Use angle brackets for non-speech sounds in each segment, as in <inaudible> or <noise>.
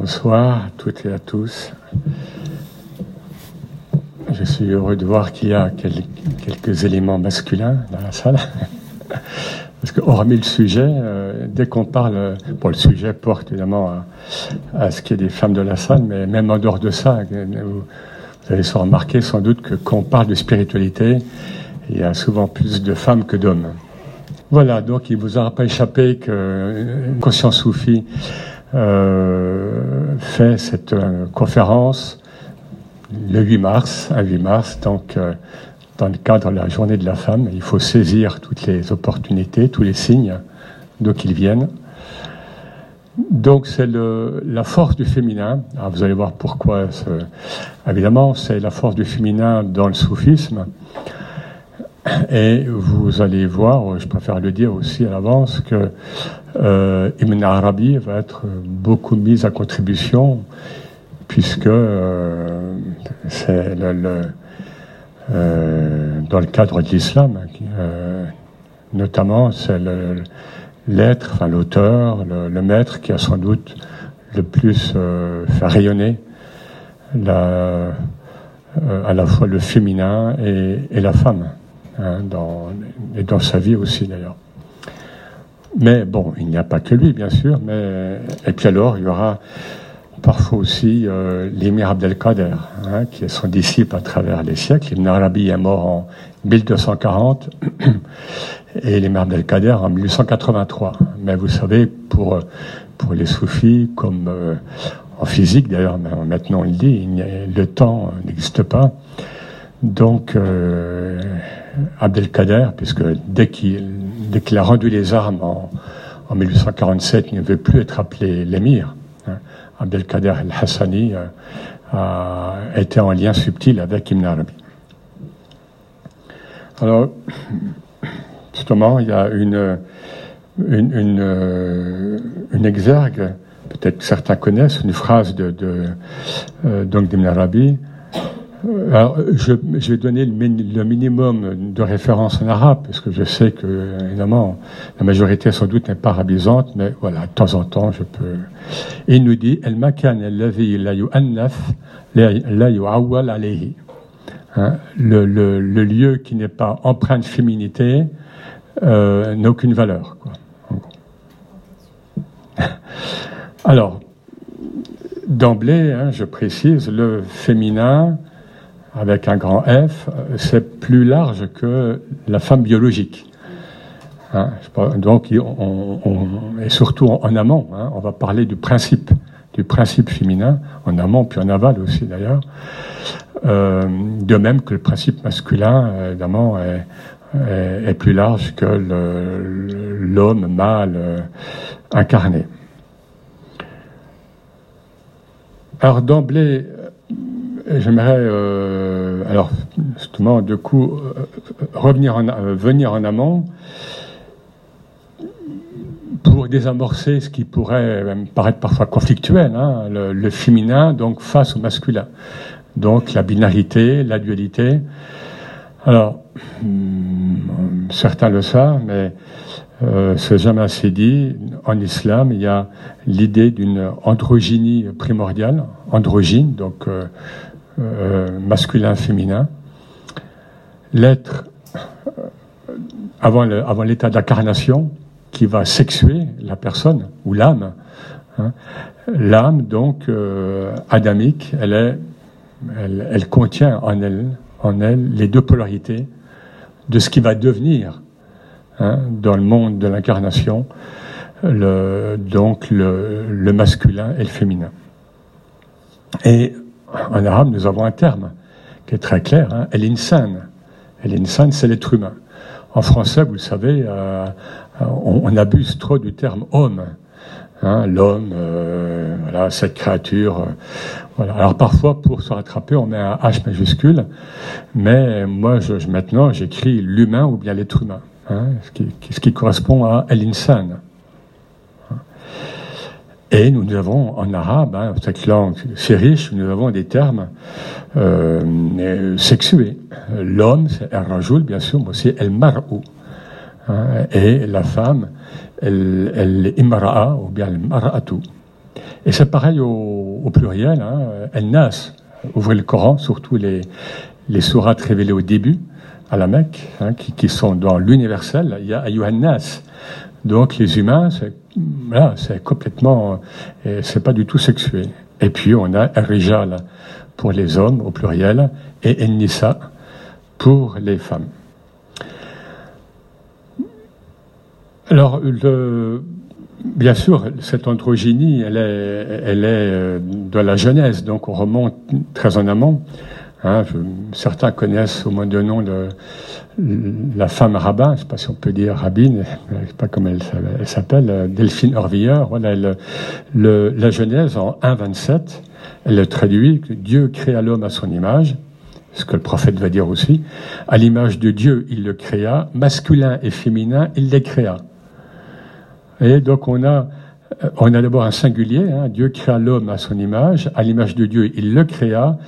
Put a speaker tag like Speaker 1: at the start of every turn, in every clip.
Speaker 1: Bonsoir à toutes et à tous. Je suis heureux de voir qu'il y a quelques éléments masculins dans la salle. <laughs> Parce que, hormis le sujet, euh, dès qu'on parle, bon, le sujet porte évidemment à, ce qu'il y des femmes de la salle, mais même en dehors de ça, vous, allez se remarquer sans doute que quand on parle de spiritualité, il y a souvent plus de femmes que d'hommes. Voilà, donc il vous aura pas échappé que Conscience Soufi euh, fait cette euh, conférence le 8 mars, à 8 mars, donc euh, dans le cadre de la journée de la femme. Il faut saisir toutes les opportunités, tous les signes d'où qu'ils viennent. Donc c'est la force du féminin. Alors, vous allez voir pourquoi. Évidemment, c'est la force du féminin dans le soufisme. Et vous allez voir, je préfère le dire aussi à l'avance, que euh, Ibn Arabi va être beaucoup mis à contribution, puisque euh, c'est euh, dans le cadre de l'islam, euh, notamment, c'est l'être, enfin l'auteur, le, maître qui a sans doute le plus fait rayonner à la fois le féminin et la femme. Hein, et dans sa vie aussi d'ailleurs. Mais bon, il n'y a pas que lui, bien sûr. Mais et puis alors, il y aura parfois aussi euh, l'émir Abdelkader, hein, qui est son disciple à travers les siècles. Ibn Arabi est mort en 1240 <clears throat> et l'émir Abdelkader en 1883. Mais vous savez, pour pour les soufis, comme euh, en physique d'ailleurs, maintenant on le dit, le temps n'existe pas. Donc euh, Abdelkader, puisque dès qu'il a rendu les armes en, 1847, il ne veut plus être appelé l'émir. Hein. Abdelkader el-Hassani euh, a été en lien subtil avec Ibn Arabi. Alors, justement, il y a une, euh, exergue, peut-être que certains connaissent, une phrase de, de euh, d'Ibn Arabi, alors, je, vais donner le, minimum de références en arabe, parce que je sais que, évidemment, la majorité sans doute n'est pas arabisante, mais voilà, de temps en temps, je peux. Et il nous dit, El makan la yu'annaf la yu'awwal alayhi. Hein, le, le, lieu qui n'est pas empreint de féminité euh, n'a aucune valeur. <laughs> Alors, d'emblée, hein, je précise, le féminin avec un grand F, c'est plus large que la femme biologique. Hein, donc, on, on, et surtout en, amont, hein, on va parler du principe, du principe féminin, en amont puis en aval aussi d'ailleurs. Euh, de même que le principe masculin, évidemment, est, plus large que l'homme mâle euh, incarné. Alors d'emblée, J'aimerais, euh, alors justement, du coup, euh, revenir en, euh, venir en amont pour désamorcer ce qui pourrait paraître parfois conflictuel, hein, le, féminin donc face au masculin, donc la binarité, la dualité. Alors, hmm, certains le savent, mais euh, c'est jamais assez dit. En islam, il y a l'idée d'une androgynie primordiale, androgyne, donc masculin, féminin. L'être euh, avant, l'état d'incarnation qui va sexuer la personne ou l'âme. Hein. L'âme, donc, euh, adamique, elle, contient en elle, en elle les deux polarités de ce qui va devenir hein, dans le monde de l'incarnation, le, donc le, le masculin et le féminin. Et en arabe, nous avons un terme qui est très clair, hein, el-insan. El-insan, c'est l'être humain. En français, vous le savez, euh, on, abuse trop du terme homme. Hein, L'homme, euh, voilà, cette créature. Euh, voilà. Alors parfois, pour se rattraper, on met un H majuscule, mais moi, je, maintenant, j'écris l'humain ou bien l'être humain, hein, ce, qui, ce, qui, correspond à el-insan. Et nous avons en arabe, hein, cette langue c'est riche, nous avons des termes euh, sexués. L'homme, c'est el-rajoul, bien sûr, mais aussi el-mar'ou. Hein, et la femme, elle imra'a, ou bien el-mar'atu. Et c'est pareil au, pluriel, hein, elles naissent. Ouvrez le Coran, surtout les, les sourates révélées au début, à la Mecque, hein, qui, sont dans l'universel. Il y a Ayuhannas. Donc les humains, c'est complètement, c'est pas du tout sexué. Et puis on a Rijal pour les hommes au pluriel et Ennissa pour les femmes. Alors, bien sûr, cette androgynie, elle est, elle est euh, de la Genèse, donc on remonte très en amont. Hein, certains connaissent au moins de nom la femme rabbin, je ne sais pas si on peut dire rabbine, je ne sais pas comment elle, s'appelle, euh, Delphine Orvilleur. Voilà, la Genèse en 1.27, elle traduit que Dieu créa l'homme à son image, ce que le prophète va dire aussi. À l'image de Dieu, il le créa, masculin et féminin, il les créa. Et donc on a on a d'abord un singulier, hein. Dieu créa l'homme à son image, à l'image de Dieu, il le créa,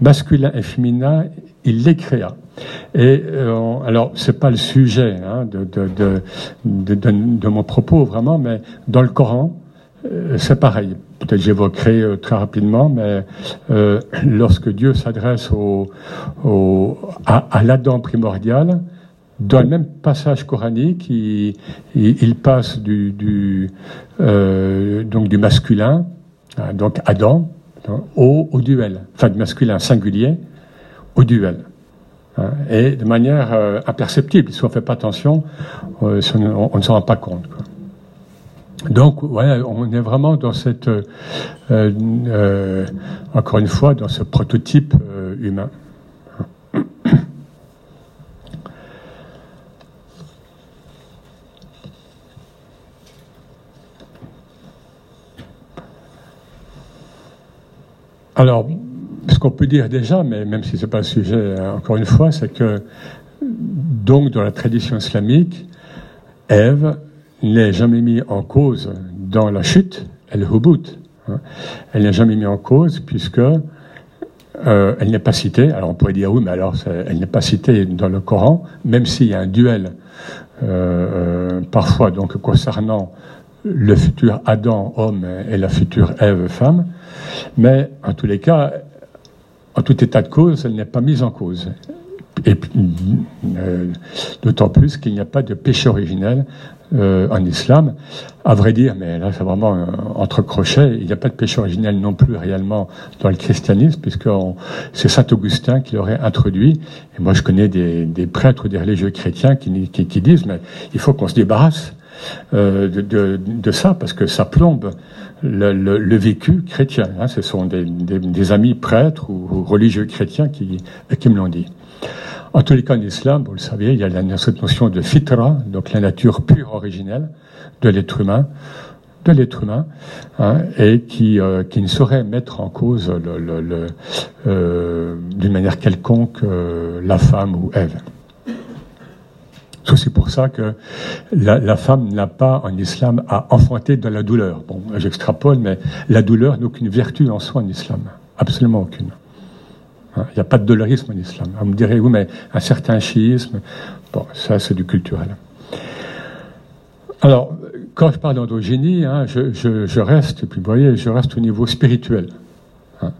Speaker 1: masculin et féminin, il les créa. Et euh, alors, c'est pas le sujet hein, de, de, de, de, mon propos vraiment, mais dans le Coran, euh, c'est pareil. Peut-être j'évoquerai euh, très rapidement, mais lorsque Dieu s'adresse au, au, à, à l'Adam primordial, dans le même passage coranique, il, passe du, euh, donc du masculin, hein, donc Adam, au, au, duel, enfin du masculin singulier au duel. Hein, et de manière euh, imperceptible, si on ne fait pas attention, euh, on, ne s'en rend pas compte. Donc, on est vraiment dans cette, encore une fois, dans ce prototype humain. Alors, ce qu'on peut dire déjà, mais même si ce n'est pas le sujet, hein, encore une fois, c'est que, donc, dans la tradition islamique, Ève n'est jamais mise en cause dans la chute, elle hubut. Hein. Elle n'est jamais mise en cause puisque euh, elle n'est pas citée. Alors on pourrait dire oui, mais alors elle n'est pas citée dans le Coran, même s'il y a un duel euh, euh, parfois donc concernant le futur Adam homme et la future Ève femme. Mais en tous les cas, en tout état de cause, elle n'est pas mise en cause. Et euh, d'autant plus qu'il n'y a pas de péché originel euh, en islam. À vrai dire, mais là c'est vraiment euh, entre crochets, il n'y a pas de péché originel non plus réellement dans le christianisme, puisque c'est saint Augustin qui l'aurait introduit. Et moi je connais des, des prêtres, des religieux chrétiens qui, qui, disent, mais il faut qu'on se débarrasse de, de, ça, parce que ça plombe le, vécu chrétien. Hein. Ce sont des, amis prêtres ou, religieux chrétiens qui, me l'ont dit. En tous les cas, en islam, vous le savez, il y a cette notion de fitra, donc la nature pure originelle de l'être humain, de l'être humain, hein, et qui, euh, qui ne saurait mettre en cause euh, d'une manière quelconque euh, la femme ou Ève. C'est aussi pour ça que la, femme n'a pas en islam à enfanter de la douleur. Bon, j'extrapole, mais la douleur n'a aucune vertu en soi en islam. Absolument aucune. Hein, il n'y a pas de dolorisme en islam. On me dirait, oui, mais un certain chiisme, bon, ça c'est du culturel. Alors, quand je parle d'androgénie, hein, je, je, reste, puis vous voyez, je reste au niveau spirituel. Hein.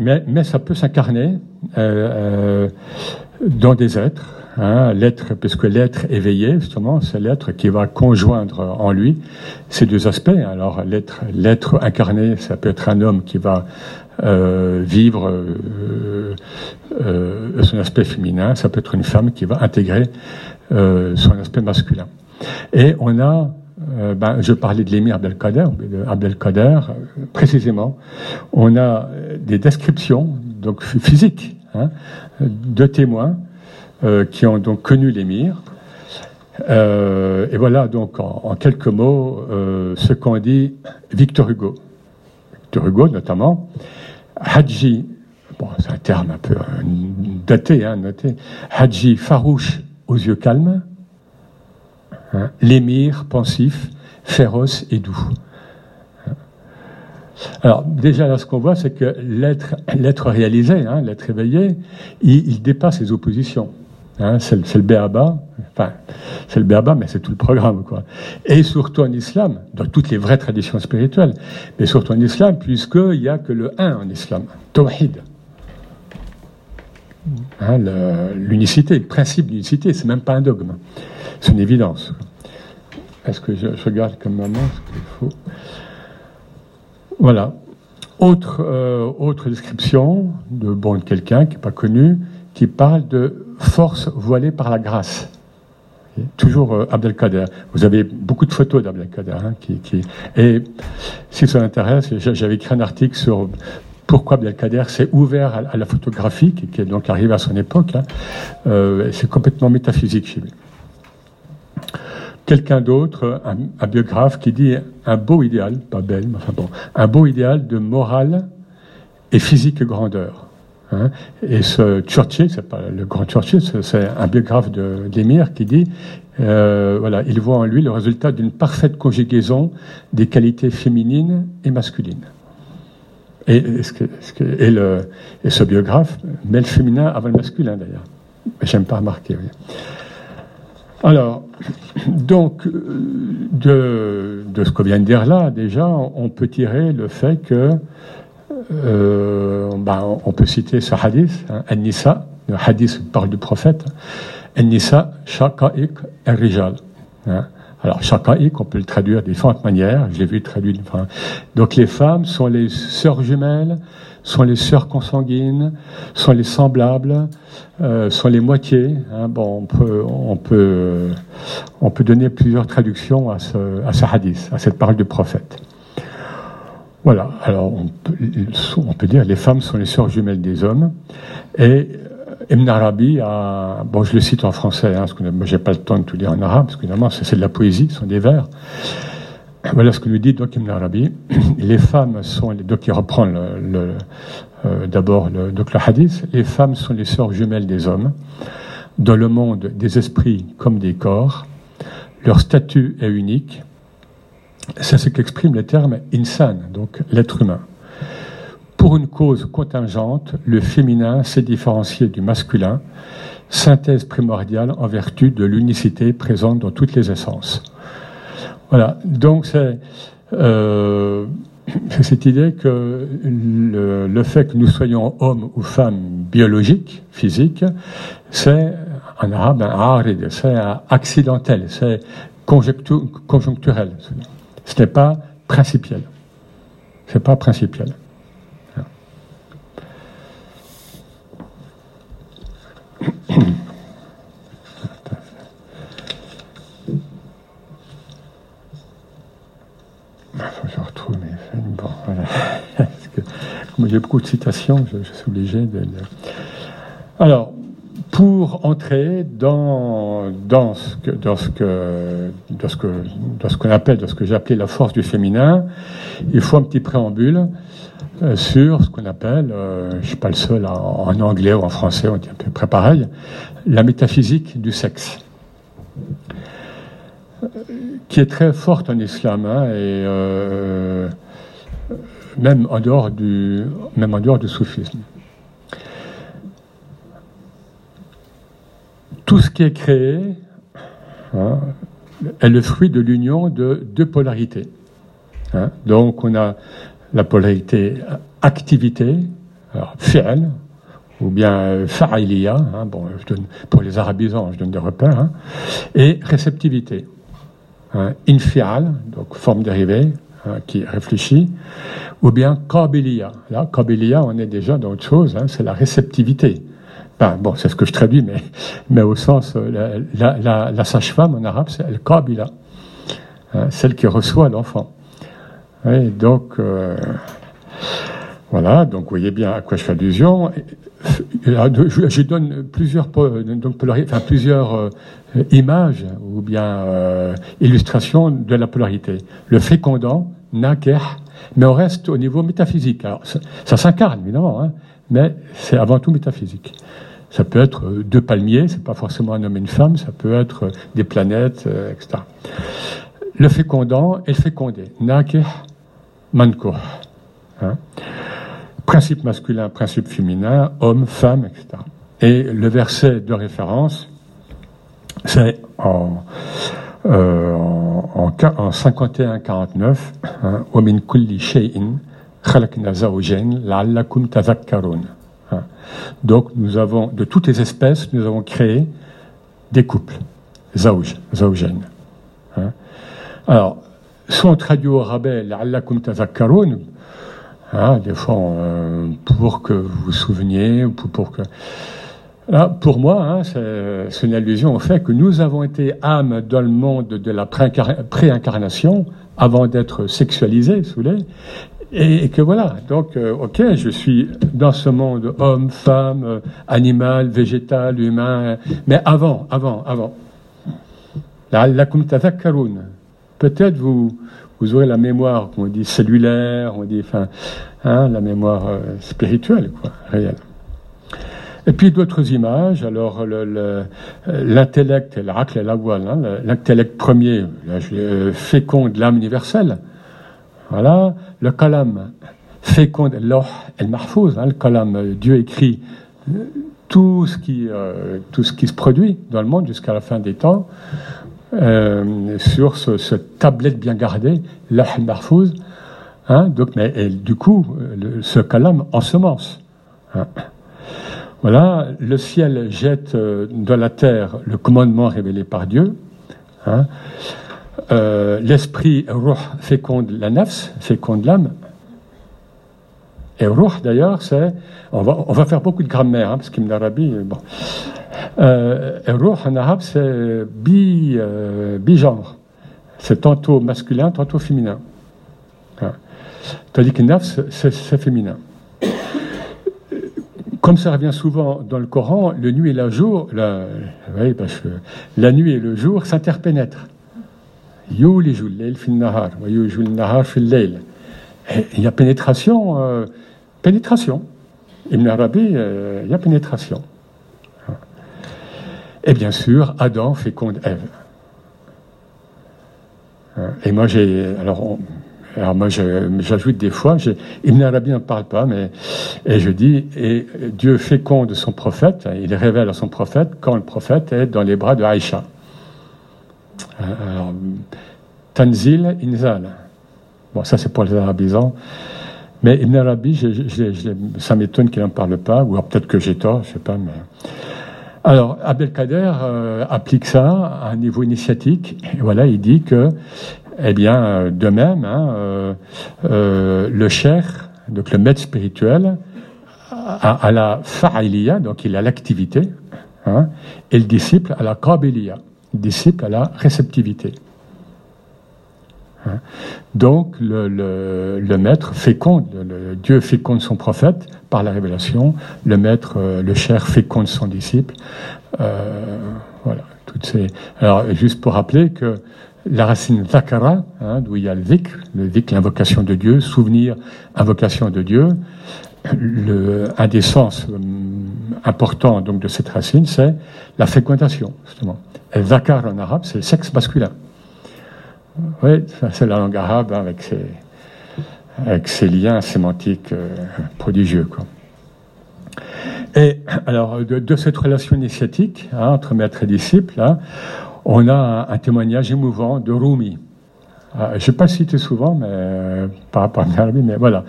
Speaker 1: Mais, mais ça peut s'incarner euh, euh, dans des êtres, Hein, l'être, puisque l'être éveillé, justement, c'est l'être qui va conjoindre en lui ces deux aspects. Alors, l'être, l'être incarné, ça peut être un homme qui va euh, vivre euh, euh, son aspect féminin, ça peut être une femme qui va intégrer euh, son aspect masculin. Et on a, euh, ben, je parlais de l'émir Abdelkader, Abdelkader, précisément, on a des descriptions donc physiques hein, de témoins euh, qui ont donc connu l'émir. Euh, et voilà donc en, quelques mots euh, ce qu'ont dit Victor Hugo. Victor Hugo notamment, Hadji, bon c'est un terme un peu daté, hein, noté, Hadji farouche aux yeux calmes, hein, l'émir pensif, féroce et doux. Alors déjà là, ce qu'on voit, c'est que l'être, réalisé, hein, l'être éveillé, il, il dépasse les oppositions. Hein, c'est le béaba, enfin, c'est le béaba, mais c'est tout le programme, quoi. Et surtout en islam, dans toutes les vraies traditions spirituelles, mais surtout en islam, puisqu'il n'y a que le un en islam, tawhid. Hein, l'unicité, le principe d'unicité, c'est même pas un dogme, c'est une évidence. Est-ce que je, regarde comme maman ce qu'il faut Voilà. Autre, euh, autre description de, bon, quelqu'un qui n'est pas connu, qui parle de force voilée par la grâce. toujours euh, Abdelkader. Vous avez beaucoup de photos d'Abdelkader. Hein, et si ça vous intéresse, j'avais écrit un article sur pourquoi Abdelkader s'est ouvert à, la photographie, qui, est donc arrivé à son époque. Hein. Euh, c'est complètement métaphysique chez lui. Quelqu'un d'autre, un, biographe, qui dit un beau idéal, pas belle, mais enfin bon, un beau idéal de morale et physique grandeur. Hein. Et ce Churchill, c'est pas le grand Churchill, c'est un biographe de qui dit, euh, voilà, il voit en lui le résultat d'une parfaite conjugaison des qualités féminines et masculines. Et, ce biographe met le féminin avant le masculin d'ailleurs. Mais j'aime pas remarquer. Alors, donc, de, de ce qu'on vient de dire là, déjà, on peut tirer le fait que euh, bah, on peut citer ce hadith, hein, le hadith parle du prophète, An-Nisa, Shaqa'iq rijal hein. Alors, Shaqa'iq, on peut le traduire de différentes manières, je l'ai vu traduit. Enfin, donc, les femmes sont les sœurs jumelles, sont les sœurs consanguines, sont les semblables, euh, sont les moitiés. Hein. Bon, on peut, on peut, on peut donner plusieurs traductions à ce, à ce hadith, à cette parole du prophète. Voilà, alors on peut, on peut dire les femmes sont les sœurs jumelles des hommes. Et Ibn Arabi a, bon je le cite en français, hein, parce que j'ai pas le temps de tout dire en arabe, parce que évidemment c'est de la poésie, ce sont des vers. Voilà ce que nous dit donc Ibn Arabi. <clears throat> Les femmes sont, donc il reprend euh, d'abord le, donc le hadith, les femmes sont les sœurs jumelles des hommes, dans le monde des esprits comme des corps. Leur statut est unique, c'est ce qu'exprime le terme insan, donc l'être humain. Pour une cause contingente, le féminin s'est différencié du masculin, synthèse primordiale en vertu de l'unicité présente dans toutes les essences. Voilà, donc c'est euh, cette idée que le, fait que nous soyons hommes ou femmes biologiques, physiques, c'est en arabe un c'est accidentel, c'est conjoncturel. Ce n'est pas principiel. Ce n'est pas principiel. je retrouve mes Bon, voilà. comme <laughs> j'ai beaucoup de citations, je, suis obligé de. Alors, pour entrer dans, dans ce que, dans ce que, dans ce que, dans ce qu'on appelle, dans ce que j'ai appelé la force du féminin, il faut un petit préambule sur ce qu'on appelle, euh, je suis pas le seul en, anglais ou en français, on dit à peu près pareil, la métaphysique du sexe, qui est très forte en islam hein, et euh, même en dehors du, même en dehors du soufisme. tout ce qui est créé hein, est le fruit de l'union de deux polarités. Hein. Donc on a la polarité activité, alors fi'al, ou bien fa'iliya, hein, bon, pour les arabisants, je donne des repères, hein, et réceptivité. Hein, infial, donc forme dérivée, qui réfléchit, ou bien kabiliya. Là, kabiliya, on est déjà dans autre chose, c'est la réceptivité bon, c'est ce que je traduis, mais, mais au sens, euh, la, sage-femme en arabe, c'est el-kabila, hein, celle qui reçoit l'enfant. Donc, euh, voilà, donc vous voyez bien à quoi je fais allusion. Je, donne plusieurs, euh, images ou bien illustrations de la polarité. Le fécondant, nakeh, mais on reste au niveau métaphysique. Alors, ça, s'incarne, évidemment, hein, mais c'est avant tout métaphysique. Ça peut être euh, deux palmiers, c'est pas forcément un homme et une femme, ça peut être euh, des planètes, euh, etc. Le fécondant et le fécondé. Nakeh, manko. Hein. Principe masculin, principe féminin, homme, femme, etc. Et le verset de référence, c'est en, euh, en, en 51-49, hein, وَمِن كُلِّ شَيْءٍ خَلَقْنَا زَوْجَيْنِ لَعَلَّكُمْ تَذَكَّرُونَ Donc, nous avons, de toutes les espèces, nous avons créé des couples, zawj, zawjain. Hein. Alors, soit on traduit au rabais la'allakum tazakkaroun, hein, des fois euh, pour que vous vous souveniez, ou pour, pour que. Là, pour moi, hein, c'est une allusion au fait que nous avons été âmes dans le monde de la préincarnation avant d'être sexualisés, sous les, et, que voilà, donc, euh, ok, je suis dans ce monde homme, femme, animal, végétal, humain, mais avant, avant, avant. Peut-être vous, vous aurez la mémoire, on dit cellulaire, on dit, hein, la mémoire euh, spirituelle, quoi, réelle. Et puis d'autres images, alors l'intellect, le, la hein, l'intellect premier, féconde l'âme universelle. Voilà, le kalam féconde, l'oh el mahfouz, hein, le kalam, euh, Dieu écrit euh, tout ce, qui, euh, tout ce qui se produit dans le monde jusqu'à la fin des temps sur ce, tablette bien gardée, l'oh el mahfouz. Hein, donc, mais du coup, ce kalam ensemence. Hein. Voilà, le ciel jette dans la terre le commandement révélé par Dieu. Hein, euh, l'esprit ruh féconde la nafs, féconde l'âme. Et ruh d'ailleurs, c'est. On va, on va faire beaucoup de grammaire, hein, parce qu'Ibn Arabi. Bon. Euh, ruh en c'est bi, euh, bigenre. C'est tantôt masculin, tantôt féminin. Hein. Tandis que nafs, c'est féminin. Comme ça revient souvent dans le Coran, le nuit et le jour, la, oui, parce que la nuit et le jour s'interpénètrent. Il y a pénétration, euh, pénétration. Ibn Arabi, euh, il y a pénétration. Et bien sûr, Adam féconde Ève. Et moi, j'ai. Alors, j'ajoute des fois, Ibn Arabi n'en parle pas, mais. Et je dis, et Dieu féconde son prophète, il révèle à son prophète quand le prophète est dans les bras de Aïcha. Alors, Tanzil, Inzal. Bon, ça c'est pour les arabisants. Mais Ibn Arabi, ça m'étonne qu'il n'en parle pas, ou peut-être que j'ai tort, je ne sais pas. Mais... Alors, Abdelkader euh, applique ça à un niveau initiatique. Et voilà, il dit que, eh bien, de même, hein, euh, euh, le cher, donc le maître spirituel, a, la fa'iliya, donc il a l'activité, hein, et le disciple a la qabiliya, le disciple a la réceptivité. Hein. Donc le, maître féconde, le, Dieu féconde son prophète par la révélation, le maître, euh, le cher féconde son disciple. Euh, voilà, toutes ces. Alors juste pour rappeler que la racine zakara, hein, d'où il y a le vik, le vik, l'invocation de Dieu, souvenir, invocation de Dieu, le, un des sens euh, importants donc de cette racine, c'est la fécondation, justement. Et zakar en arabe, c'est le sexe masculin. Oui, c'est la langue arabe avec ses, avec ses liens sémantiques euh, prodigieux. Quoi. Et alors, de, cette relation initiatique hein, entre maître et disciple, hein, on a un, témoignage émouvant de Rumi. Ah, je ne vais pas citer souvent, mais euh, par rapport à Rumi, mais voilà.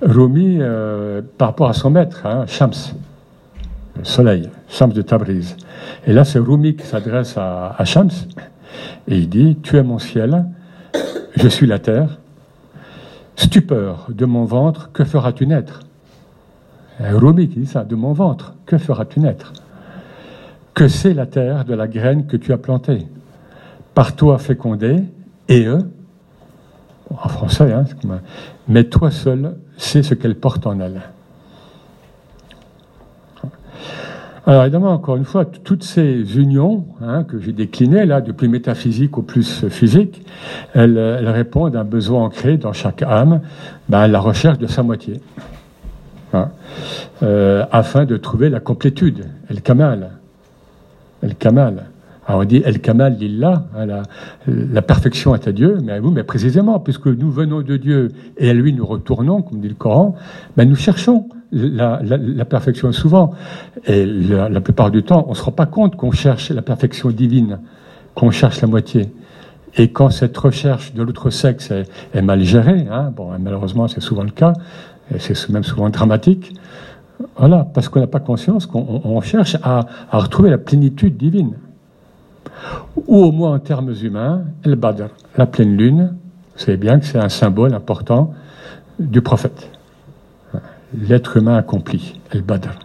Speaker 1: Rumi, euh, par rapport à son maître, hein, Shams, le soleil, Shams de Tabriz. Et là, c'est Rumi qui s'adresse à Shams et il dit, tu es mon ciel, je suis la terre. Stupeur de mon ventre, que feras-tu naître? Rumi qui dit ça, de mon ventre, que feras-tu naître? Que c'est la terre de la graine que tu as plantée Par toi fécondée, et eux, en français, hein, mais toi seul sais ce qu'elle porte en elle. Alors évidemment, encore une fois, toutes ces unions hein, que j'ai déclinées, là, du plus métaphysique au plus physique, elles, répondent à un besoin ancré dans chaque âme, ben, la recherche de sa moitié, hein, euh, afin de trouver la complétude, el kamal, el kamal. Alors on dit El Kamal Lillah, hein, la, la, perfection est à Dieu, mais à vous, mais précisément, puisque nous venons de Dieu et à lui nous retournons, comme dit le Coran, ben nous cherchons la, perfection souvent. Et la, plupart du temps, on ne se rend pas compte qu'on cherche la perfection divine, qu'on cherche la moitié. Et quand cette recherche de l'autre sexe est, mal gérée, hein, bon, malheureusement c'est souvent le cas, et c'est même souvent dramatique, voilà, parce qu'on n'a pas conscience qu'on cherche à, retrouver la plénitude divine. Ou au moins en termes humains, El Badr, la pleine lune, vous savez bien que c'est un symbole important du prophète. L'être humain accompli, El Badr.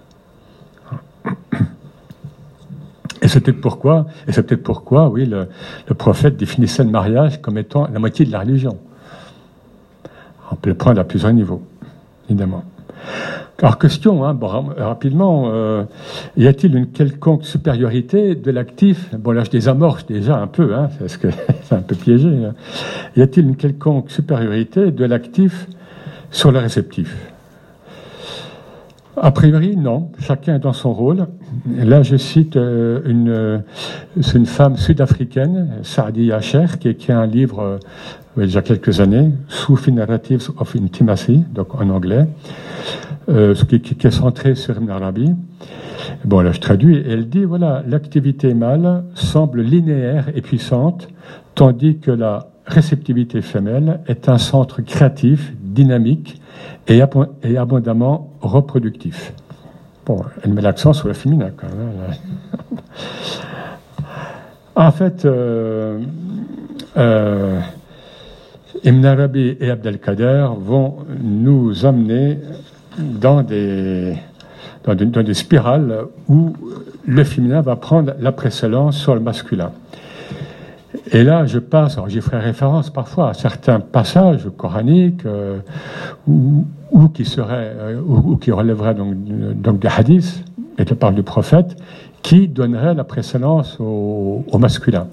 Speaker 1: Et c'est peut-être pourquoi, et c'est pourquoi, oui, le, prophète définissait le mariage comme étant la moitié de la religion. On peut le prendre à plusieurs niveaux, évidemment. Alors, question, hein, rapidement, euh, y a-t-il une quelconque supériorité de l'actif? Bon, là, je désamorce déjà un peu, hein, parce que <laughs> c'est un peu piégé. Hein. Y a-t-il une quelconque supériorité de l'actif sur le réceptif? A priori, non. Chacun est dans son rôle. là, je cite euh, une, euh, une femme sud-africaine, Saadi Asher, qui écrit un livre euh, il y a déjà quelques années, Sufi Narratives of Intimacy, donc en anglais, qui, est centré sur Ibn. Bon, là, je traduis. Elle dit, voilà, l'activité mâle semble linéaire et puissante, tandis que la réceptivité femelle est un centre créatif, dynamique, et, abondamment reproductif. Bon, elle met l'accent sur le féminin quand même. Hein, en fait, euh, euh, Ibn Arabi et Abdelkader vont nous amener dans des, dans des spirales où le féminin va prendre la précédence sur le masculin. Et là, je passe, alors j'y ferai référence parfois à certains passages coraniques euh, ou, qui seraient, euh, ou, qui relèveraient donc, donc des hadiths, et je parle du prophète, qui donnerait la précédence au, masculin.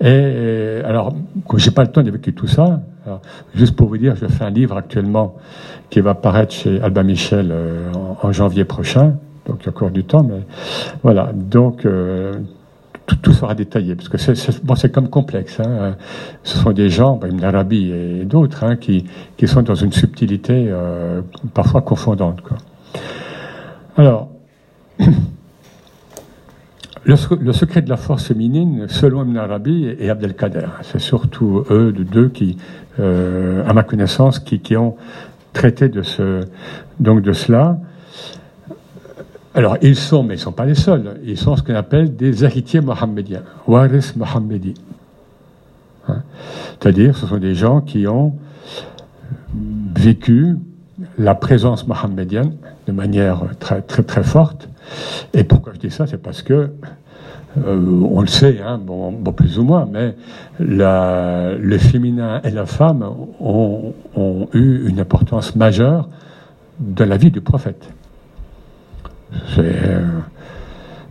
Speaker 1: Et alors, j'ai pas le temps d'évoquer tout ça, juste pour vous dire, je fais un livre actuellement qui va paraître chez Albin Michel euh, en, janvier prochain, donc il y a encore du temps, mais voilà. Donc tout, sera détaillé, parce que c'est comme complexe. Hein. Ce sont des gens, ben, l'Arabie et d'autres, hein, qui, sont dans une subtilité euh, parfois confondante. Alors, <clears throat> le, secret de la force féminine, selon Ibn Arabi et Abdelkader, c'est surtout eux deux qui, euh, à ma connaissance, qui, qui ont traité de, ce, donc de cela. Alors, ils sont, mais ils ne sont pas les seuls, ils sont ce qu'on appelle des héritiers mohammediens, waris mohammedi. Hein? C'est-à-dire, ce sont des gens qui ont vécu la présence mohammedienne de manière très, très, très forte. Et pourquoi je dis ça? C'est parce que, euh, on le sait, hein, bon, plus ou moins, mais le féminin et la femme ont eu une importance majeure dans la vie du prophète. Euh,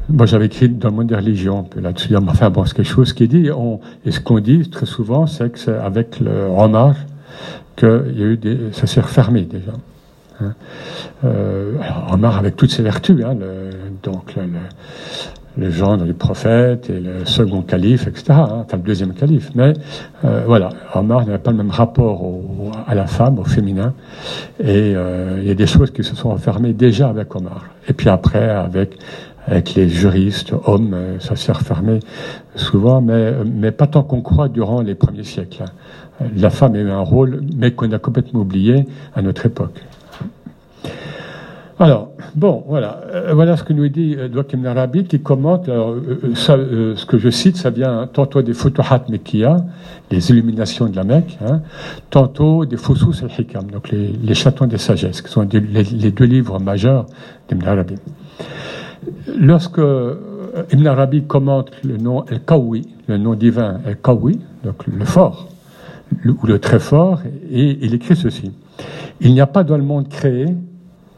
Speaker 1: moi, j'avais écrit dans le monde des religions, là-dessus, enfin, bon, c'est quelque chose qui est dit, et ce qu'on dit très souvent, c'est que c'est avec le Omar qu'il y a eu des, ça s'est refermé déjà. Hein. Euh, Omar avec toutes ses vertus, hein, donc le genre du prophète et le second calife, etc. Hein, enfin, le deuxième calife. Mais euh, voilà, Omar n'avait pas le même rapport à la femme, au féminin. Et euh, il y a des choses qui se sont refermées déjà avec Omar. Et puis après, avec, les juristes, hommes, euh, ça s'est refermé souvent, mais, mais pas tant qu'on croit durant les premiers siècles. Hein. La femme a eu un rôle, mais qu'on a complètement oublié à notre époque. Alors, bon, voilà. Euh, voilà ce que nous dit euh, Ibn Arabi qui commente, euh, euh, ça, ce que je cite, ça vient tantôt des Futuhat Mekkiya, les illuminations de la Mecque, hein, tantôt des Fusus al-Hikam, donc les, les chatons des sagesses, qui sont les, deux livres majeurs d'Ibn Arabi. Lorsque Ibn Arabi commente le nom El-Kawi, le nom divin El-Kawi, donc le fort, ou le très fort, et il écrit ceci. Il n'y a pas dans le monde créé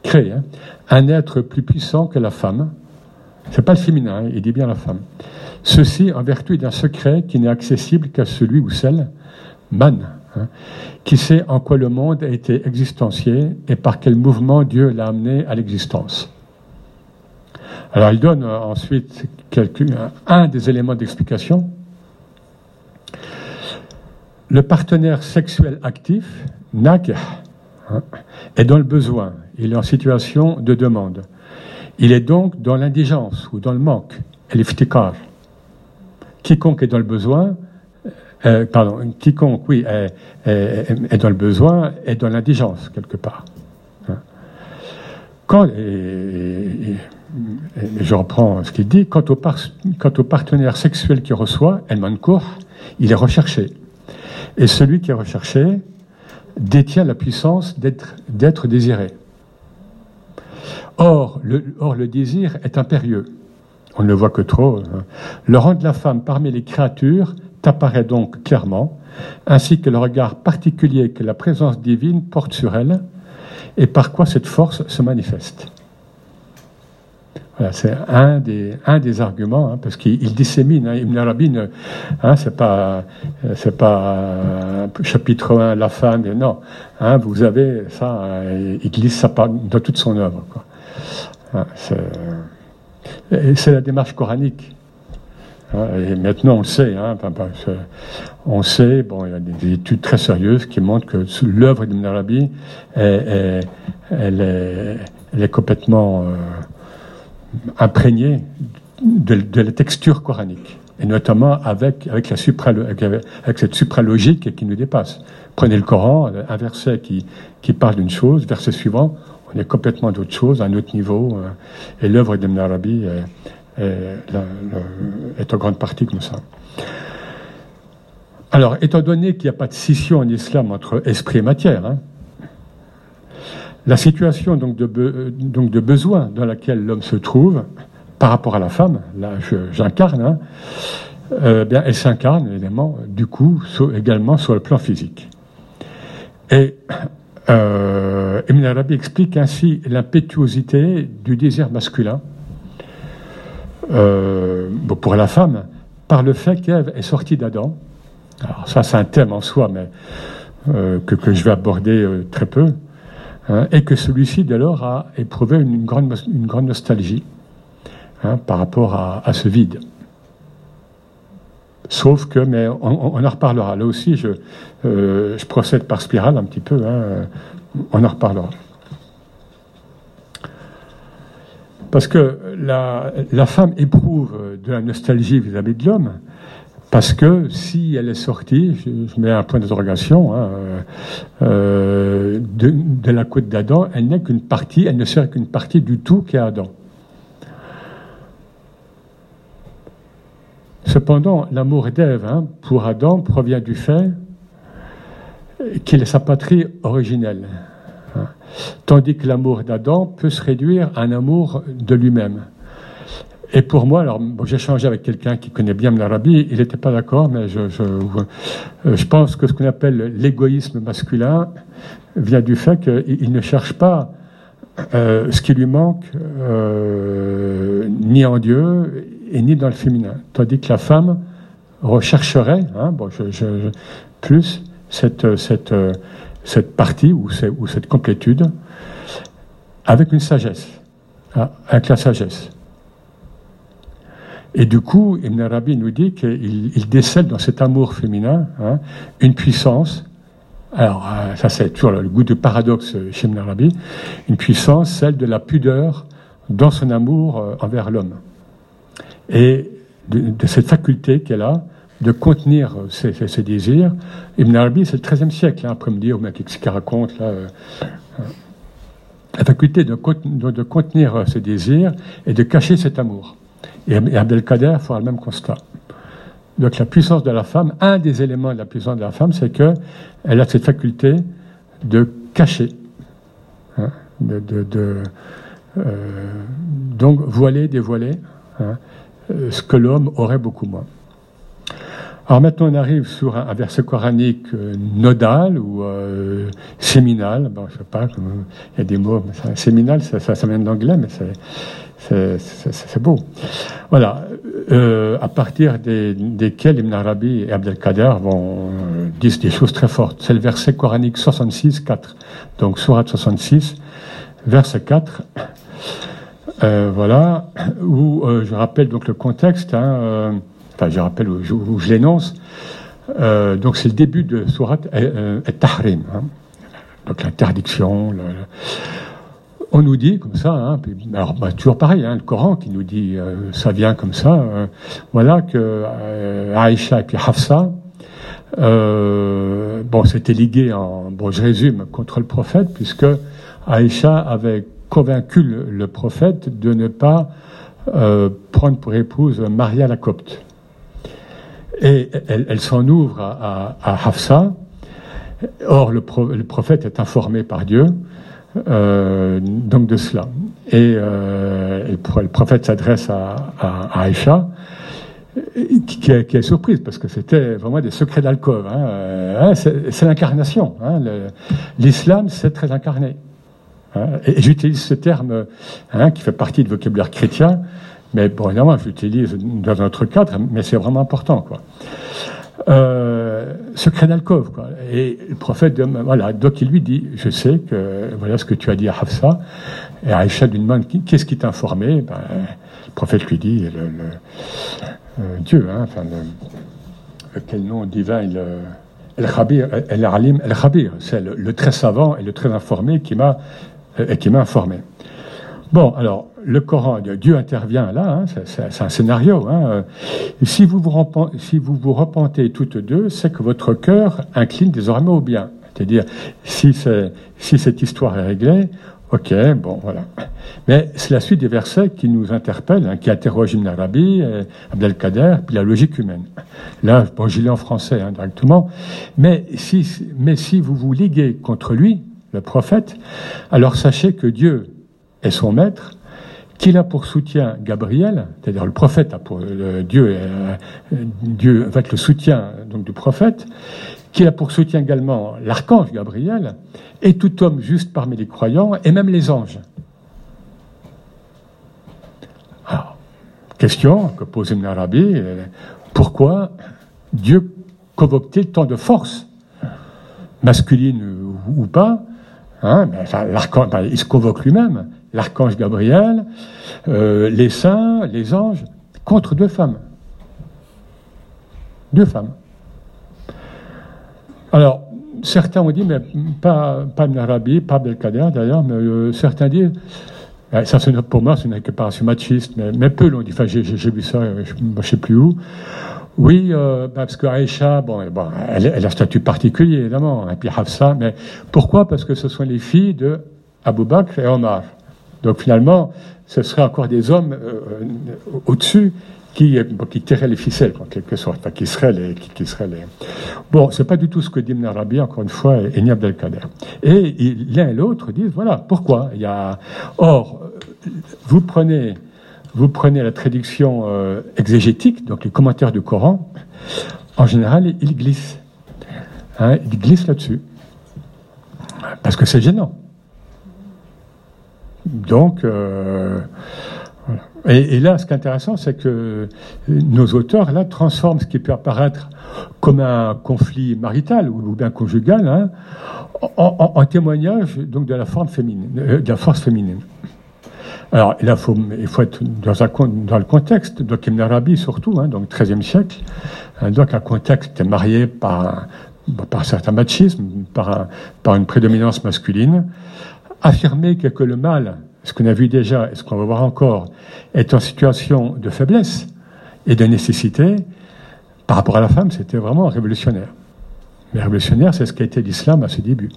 Speaker 1: créé hein, un être plus puissant que la femme. C'est pas le féminin, hein, il dit bien la femme. Ceci en vertu d'un secret qui n'est accessible qu'à celui ou celle, man, hein, qui sait en quoi le monde a été existencié et par quel mouvement Dieu l'a amené à l'existence. Alors il donne euh, ensuite un des éléments d'explication. Le partenaire sexuel actif, nakh, est dans le besoin il est en situation de demande. Il est donc dans l'indigence ou dans le manque, l'iftikar. Quiconque est dans le besoin, euh, quiconque, est, dans le besoin est dans l'indigence, quelque part. Hein. Quand, je reprends ce qu'il dit, quant au, quant au partenaire sexuel qui reçoit, El Mankour, il est recherché. Et celui qui est recherché détient la puissance d'être désiré. Or le, or, le désir est impérieux. On ne le voit que trop. Hein. Le rang de la femme parmi les créatures apparaît donc clairement, ainsi que le regard particulier que la présence divine porte sur elle, et par quoi cette force se manifeste. Voilà, c'est un des, arguments, hein, parce qu'il dissémine. Hein, Ibn Arabi, hein, c'est pas, chapitre 1, la femme, non. Hein, vous avez ça, il glisse ça dans toute son œuvre. C'est la démarche coranique. Et maintenant, on le sait. Hein, on sait, bon, il y a des études très sérieuses qui montrent que l'œuvre d'Ibn Arabi, elle, est, complètement euh, imprégnée de, la texture coranique. Et notamment avec, avec, supra, cette supralogique qui nous dépasse. Prenez le Coran, un verset qui parle d'une chose, verset suivant, on est complètement d'autre chose, à un autre niveau. Euh, et l'œuvre d'Ibn Arabi est, en grande partie comme ça. Alors, étant donné qu'il n'y a pas de scission en islam entre esprit et matière, hein, la situation de, donc de besoin dans laquelle l'homme se trouve par rapport à la femme, là j'incarne, hein, euh, bien, elle s'incarne évidemment du coup également sur le plan physique. Et euh, Ibn Arabi explique ainsi l'impétuosité du désir masculin euh, pour la femme, par le fait qu'Ève est sortie d'Adam. Alors ça, c'est un thème en soi, mais euh, que, je vais aborder euh, très peu, hein, et que celui-ci, dès lors, a éprouvé une grande, nostalgie hein, par rapport à, ce vide. Sauf que, mais on, en reparlera. Là aussi, je, je, procède par spirale un petit peu. Hein, on en reparlera. Parce que la, la, femme éprouve de la nostalgie vis-à-vis de l'homme, parce que si elle est sortie, je, mets un point d'interrogation, hein, euh, de, la côte d'Adam, elle n'est qu'une partie, elle ne sert qu'une partie du tout qu'est Adam. Cependant, l'amour d'Ève hein, pour Adam provient du fait qu'il est sa patrie originelle. Tandis que l'amour d'Adam peut se réduire à un amour de lui-même. Et pour moi, alors j'ai changé avec quelqu'un qui connaît bien l'Arabie, il n'était pas d'accord, mais je, euh, je, pense que ce qu'on appelle l'égoïsme masculin vient du fait qu'il ne cherche pas euh, ce qui lui manque euh, ni en Dieu et ni dans le féminin. Tandis que la femme rechercherait, hein, bon, plus cette, cette, cette partie ou, cette complétude avec une sagesse, hein, avec la sagesse. Et du coup, Ibn Arabi nous dit qu'il décèle dans cet amour féminin hein, une puissance. Alors, euh, ça c'est toujours le goût de paradoxe chez Ibn Arabi, une puissance, celle de la pudeur dans son amour euh, envers l'homme. Et de, cette faculté qu'elle a de contenir ses, désirs. Ibn Arabi, c'est le XIIIe siècle, hein, après me dire, mais qu'est-ce qu'il raconte là euh, La faculté de, contenir ses désirs et de cacher cet amour. Et, Abdelkader fera le même constat. Donc la puissance de la femme, un des éléments de la puissance de la femme, c'est qu'elle a cette faculté de cacher, hein, de, euh, donc voiler, dévoiler, hein, euh, ce que l'homme aurait beaucoup moins. Alors maintenant, on arrive sur un, verset coranique euh, nodal ou euh, séminal. Bon, je sais pas, il y a des mots. Ça, séminal, ça, ça, vient d'anglais, mais c'est beau. Voilà. Euh, à partir des, desquels Ibn Arabi et Abdelkader vont euh, dire des choses très fortes. C'est le verset coranique 66, 4. Donc, Surat 66, verset 4. Euh, voilà, où je rappelle donc le contexte. Hein, je rappelle où je, l'énonce. Euh, donc c'est le début de Surat et Tahrim. Hein. Donc l'interdiction. on nous dit comme ça, hein, alors bah, toujours pareil, hein, le Coran qui nous dit, euh, ça vient comme ça, euh, voilà que euh, Aïcha et puis Hafsa, bon, c'était ligué en, bon, je résume, contre le prophète, puisque Aïcha avait convaincu le, prophète de ne pas prendre pour épouse Maria la Copte. Et elle, s'en ouvre à, Hafsa. Or, le prophète est informé par Dieu euh, donc de cela. Et, euh, le prophète s'adresse à, à, Aïcha, qui, est, surprise, parce que c'était vraiment des secrets d'alcôve. Hein. Euh, c'est l'incarnation. Hein. L'islam, c'est très incarné. Hein. Et, j'utilise ce terme hein, qui fait partie du vocabulaire chrétien, mais bon, évidemment, j'utilise dans un autre cadre, mais c'est vraiment important. Quoi euh, secret d'alcôve. Quoi. Et le prophète, voilà, donc il lui dit, je sais que voilà ce que tu as dit à Hafsa. Et Aïcha lui demande, qu'est-ce qui t'a informé? Ben, Le prophète lui dit, le, euh, Dieu, hein, enfin, le, quel nom divin, le, El-Khabir, El-Alim, El-Khabir, c'est le, très savant et le très informé qui m'a euh, qui m'a informé. Bon, alors, le Coran, Dieu intervient là, hein, c'est un scénario. Hein. Si, vous vous si vous vous repentez toutes deux, c'est que votre cœur incline désormais au bien. C'est-à-dire, si, si cette histoire est réglée, ok, bon, voilà. Mais c'est la suite des versets qui nous interpellent, hein, qui interroge Ibn Arabi, euh, Abdelkader, puis la logique humaine. Là, bon, j'y lis en français hein, directement. Mais si, mais si vous vous liguez contre lui, le prophète, alors sachez que Dieu est son maître, qu'il a pour soutien Gabriel, c'est-à-dire le prophète a pour Dieu, euh, Dieu va être le soutien donc du prophète, qu'il a pour soutien également l'archange Gabriel et tout homme juste parmi les croyants et même les anges. Alors, question que pose Ibn Arabi, euh, pourquoi Dieu convoque-t-il tant de force, masculine ou pas hein, ben, ben, il se convoque lui-même l'archange Gabriel, euh, les saints, les anges, contre deux femmes. Deux femmes. Alors, certains ont dit, mais pas, pas Narabi, pas Belkader d'ailleurs, mais euh, certains disent, eh, ça, pour moi, c'est une récupération machiste, mais, peu l'ont dit. Enfin, j'ai vu ça, euh, je ne sais plus où. Oui, bah, parce que Aïcha, bon, bon elle, a un statut particulier, évidemment, et puis Hafsa, mais pourquoi? Parce que ce sont les filles de Abou Bakr et Omar. Donc finalement, ce serait encore des hommes euh, au-dessus qui, qui tireraient les ficelles, en quelque sorte, qui seraient les, qui, seraient les. Bon, pas du tout ce que dit Ibn encore une fois, et, et Abdelkader. Et, l'un et l'autre disent, voilà, pourquoi Il y a. Or, vous prenez, vous prenez la traduction euh, exégétique, donc les commentaires du Coran. En général, ils glissent, hein, ils glissent là-dessus, parce que c'est gênant. Donc, euh, et, là, ce qui est intéressant, c'est que nos auteurs, là, transforment ce qui peut apparaître comme un conflit marital ou bien conjugal hein, en, témoignage donc de la, euh, force féminine. Alors, faut, il faut être dans, un, le contexte, donc Ibn Arabi surtout, hein, donc 13e siècle, hein, donc un contexte marié par, par certains machismes, par, par une prédominance masculine, affirmer que, le mal, ce qu'on a vu déjà et ce qu'on va voir encore, est en situation de faiblesse et de nécessité, par rapport à la femme, c'était vraiment révolutionnaire. Mais révolutionnaire, c'est ce qu'a été l'islam à ses débuts,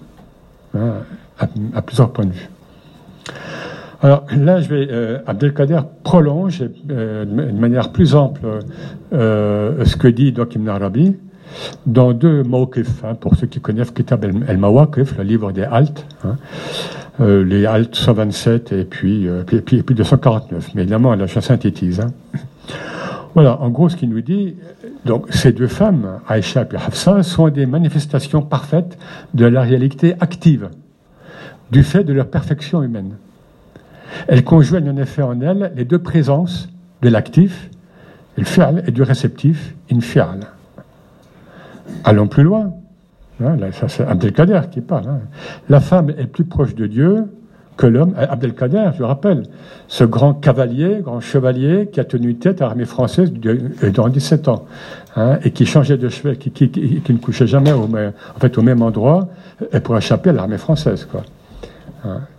Speaker 1: hein, à, plusieurs points de vue. Alors là, je vais, euh, Abdelkader prolonge euh, de manière plus ample euh, ce que dit Doc Ibn Arabi dans deux mawqif, hein, pour ceux qui connaissent Kitab el-Mawaqif, le livre des haltes. Hein. Euh, les Alt 127 et puis, euh, puis, puis, puis, 249. Mais évidemment, là, je synthétise. Hein. Voilà, en gros, ce qu'il nous dit, donc ces deux femmes, Aïcha et Hafsa, sont des manifestations parfaites de la réalité active, du fait de leur perfection humaine. Elles conjoignent en effet en elles les deux présences de l'actif, le fi'al, et du réceptif, in fi'al. Allons plus loin. Hein, c'est Abdelkader qui parle. Hein. La femme est plus proche de Dieu que l'homme. Euh, Abdelkader, je rappelle, ce grand cavalier, grand chevalier qui a tenu tête à l'armée française euh, durant 17 ans hein, et qui changeait de cheval, qui, ne couchait jamais au même, endroit et pour échapper à l'armée française.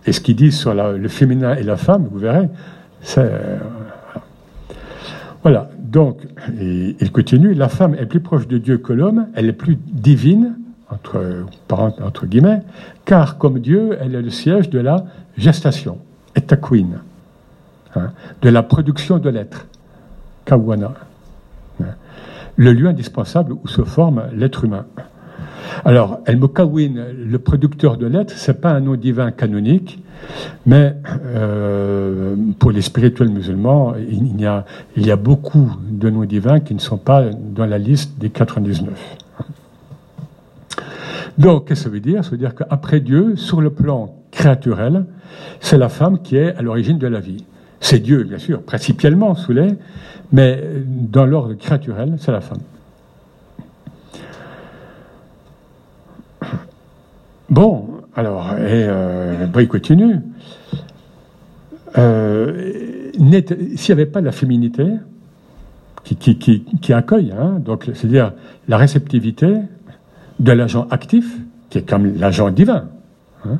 Speaker 1: Et ce qu'ils disent sur le féminin et la femme, vous verrez, c'est. Euh, voilà, donc, il continue, la femme est plus proche de Dieu que l'homme, elle est plus divine, entre, guillemets, car comme Dieu, elle est le siège de la gestation, et queen, hein, de la production de l'être, kawana, hein. le lieu indispensable où se forme l'être humain. Alors, El Mokawin, le producteur de l'être, c'est pas un nom divin canonique, mais euh, pour les spirituels musulmans, a, il y a beaucoup de noms divins qui ne sont pas dans la liste des 99. Donc, qu'est-ce que ça veut dire? Ça veut dire qu'après Dieu, sur le plan créaturel, c'est la femme qui est à l'origine de la vie. C'est Dieu, bien sûr, principalement sous les, mais dans l'ordre créaturel, c'est la femme. Bon, alors, et euh, il continue. Euh, S'il n'y avait pas la féminité qui accueille, hein, donc c'est-à-dire la réceptivité de l'agent actif, qui est comme l'agent divin, hein,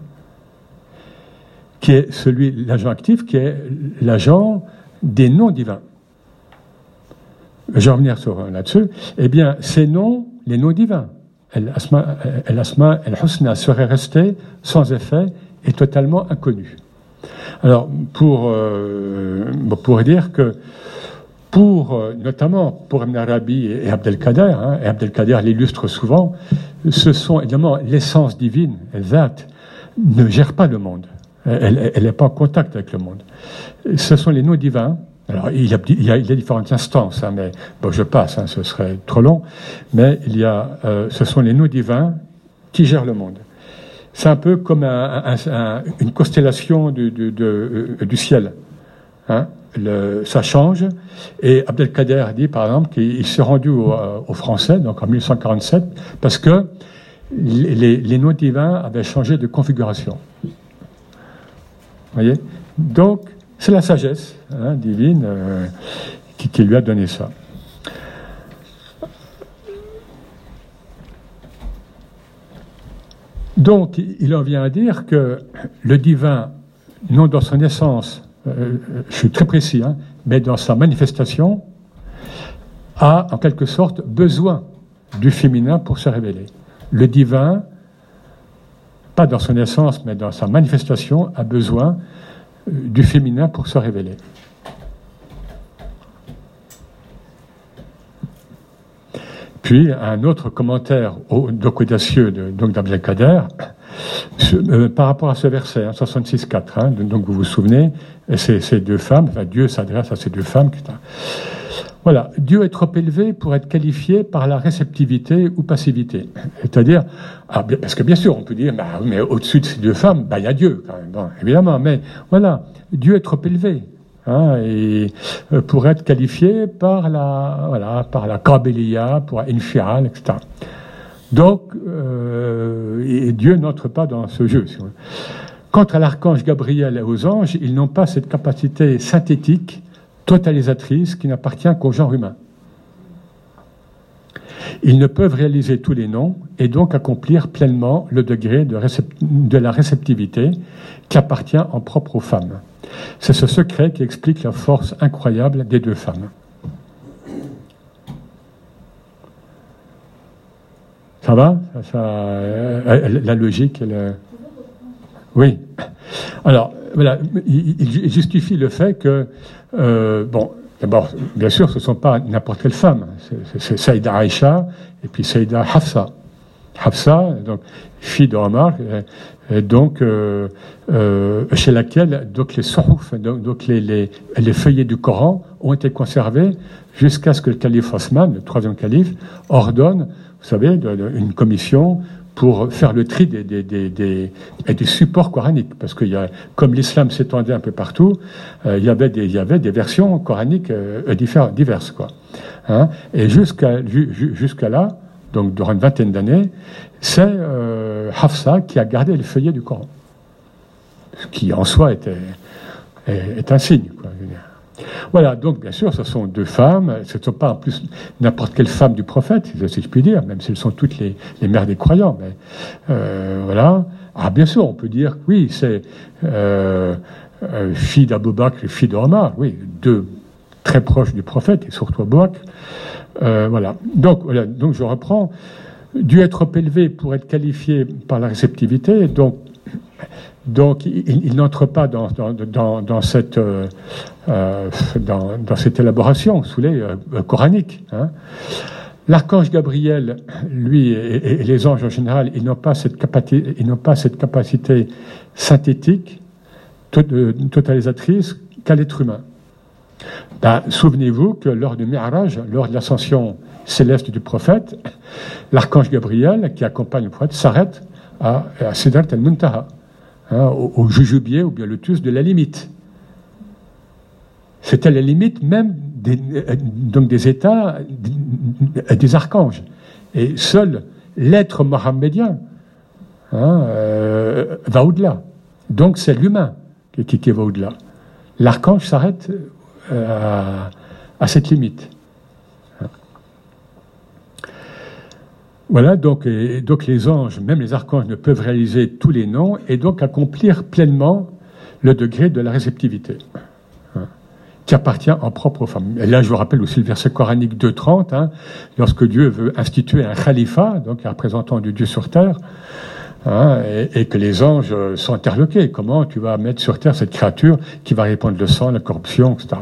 Speaker 1: qui est celui, l'agent actif, qui est l'agent des noms divins. Je vais revenir sur là-dessus. Eh bien, ces noms, les noms divins, El-Asma, El-Husna serait resté sans effet et totalement inconnu. Alors, pour, euh, pour dire que, pour, euh, notamment pour Ibn Arabi et Abdelkader, hein, et Abdelkader l'illustre souvent, ce sont évidemment l'essence divine, Zat, ne gère pas le monde. Elle n'est pas en contact avec le monde. Ce sont les noms divins alors, il y a, différentes instances, hein, mais bon, je passe, hein, ce serait trop long. Mais il y a, euh, ce sont les noms divins qui gèrent le monde. C'est un peu comme une constellation du, euh, ciel. Hein. Ça change. Et Abdelkader dit, par exemple, qu'il s'est rendu euh, aux Français, donc en 1847, parce que les, les noms divins avaient changé de configuration. Vous voyez? Donc, c'est la sagesse hein, divine euh, qui, lui a donné ça. Donc, il en vient à dire que le divin, non dans son essence, euh, je suis très précis, hein, mais dans sa manifestation, a en quelque sorte besoin du féminin pour se révéler. Le divin, pas dans son essence, mais dans sa manifestation, a besoin du féminin pour se révéler. Puis un autre commentaire au audacieux de donc euh, par rapport à ce verset, hein, 66.4, hein, donc vous vous souvenez, ces, ces deux femmes, enfin, Dieu s'adresse à ces deux femmes. Voilà, Dieu est trop élevé pour être qualifié par la réceptivité ou passivité. C'est-à-dire, ah, parce que bien sûr, on peut dire, bah, mais au-dessus de ces deux femmes, bah, il y a Dieu quand même, bon, évidemment, mais voilà, Dieu est trop élevé. Hein, et euh, pour être qualifié par la voilà par la Kabelia, pour Infial, etc. Donc euh, et Dieu n'entre pas dans ce jeu. Quant à l'archange Gabriel et aux anges, ils n'ont pas cette capacité synthétique totalisatrice qui n'appartient qu'au genre humain. Ils ne peuvent réaliser tous les noms et donc accomplir pleinement le degré de, la réceptivité qui appartient en propre aux femmes. C'est ce secret qui explique la force incroyable des deux femmes. Ça va? Euh, La logique Oui. Alors, voilà, il, justifie le fait que, euh, bon, d'abord, bien sûr, ce ne sont pas n'importe quelle femme. C'est Saïda Aïcha et puis Saïda Hafsa. Hafsa, donc fille d'Omar, et donc euh, euh, chez laquelle donc les sohuf, donc, les, feuillets du Coran ont été conservés jusqu'à ce que le calife Osman, le troisième calife, ordonne, vous savez, une commission pour faire le tri des, des, des, des, supports coraniques. Parce que y a, comme l'islam s'étendait un peu partout, euh, il, y avait des, il y avait des versions coraniques euh, diverses. Quoi. Hein. Et jusqu'à jusqu'à là, donc durant une vingtaine d'années, c'est euh, Hafsa qui a gardé le feuillet du Coran. Ce qui en soi était, est, est un signe. Quoi. Voilà, donc bien sûr, ce sont deux femmes, ce ne sont pas en plus n'importe quelle femme du prophète, si je puis dire, même si elles sont toutes les, mères des croyants. Mais euh, voilà, Ah, bien sûr, on peut dire, oui, c'est euh, euh, fille d'Abou Bakr et fille d'Omar, oui, deux très proches du prophète, et surtout Abou voilà. Donc, voilà. Donc, je reprends. Dû être élevé pour être qualifié par la réceptivité, donc, donc il, n'entre pas dans, dans, cette, dans, cette élaboration sous les coraniques. Hein. L'archange Gabriel, lui, et, les anges en général, ils n'ont pas cette capacité, synthétique, euh, totalisatrice qu'à l'être humain. Ben, souvenez-vous que lors du Mi'raj, lors de l'ascension céleste du prophète, l'archange Gabriel, qui accompagne le prophète, s'arrête à, à al-Muntaha, hein, au, jujubier ou bien le de la limite. C'était la limite même des, donc des états des archanges. Et seul l'être mohammedien hein, euh, va au-delà. Donc c'est l'humain qui, qui, va au-delà. L'archange s'arrête euh, à, cette limite. Voilà, donc, donc les anges, même les archanges, ne peuvent réaliser tous les noms et donc accomplir pleinement le degré de la réceptivité qui appartient en propre aux femmes. Et là, je vous rappelle aussi le verset coranique 2.30, hein, lorsque Dieu veut instituer un khalifa, donc un représentant de Dieu sur terre, hein, et, que les anges sont interloqués. Comment tu vas mettre sur terre cette créature qui va répandre le sang, la corruption, etc.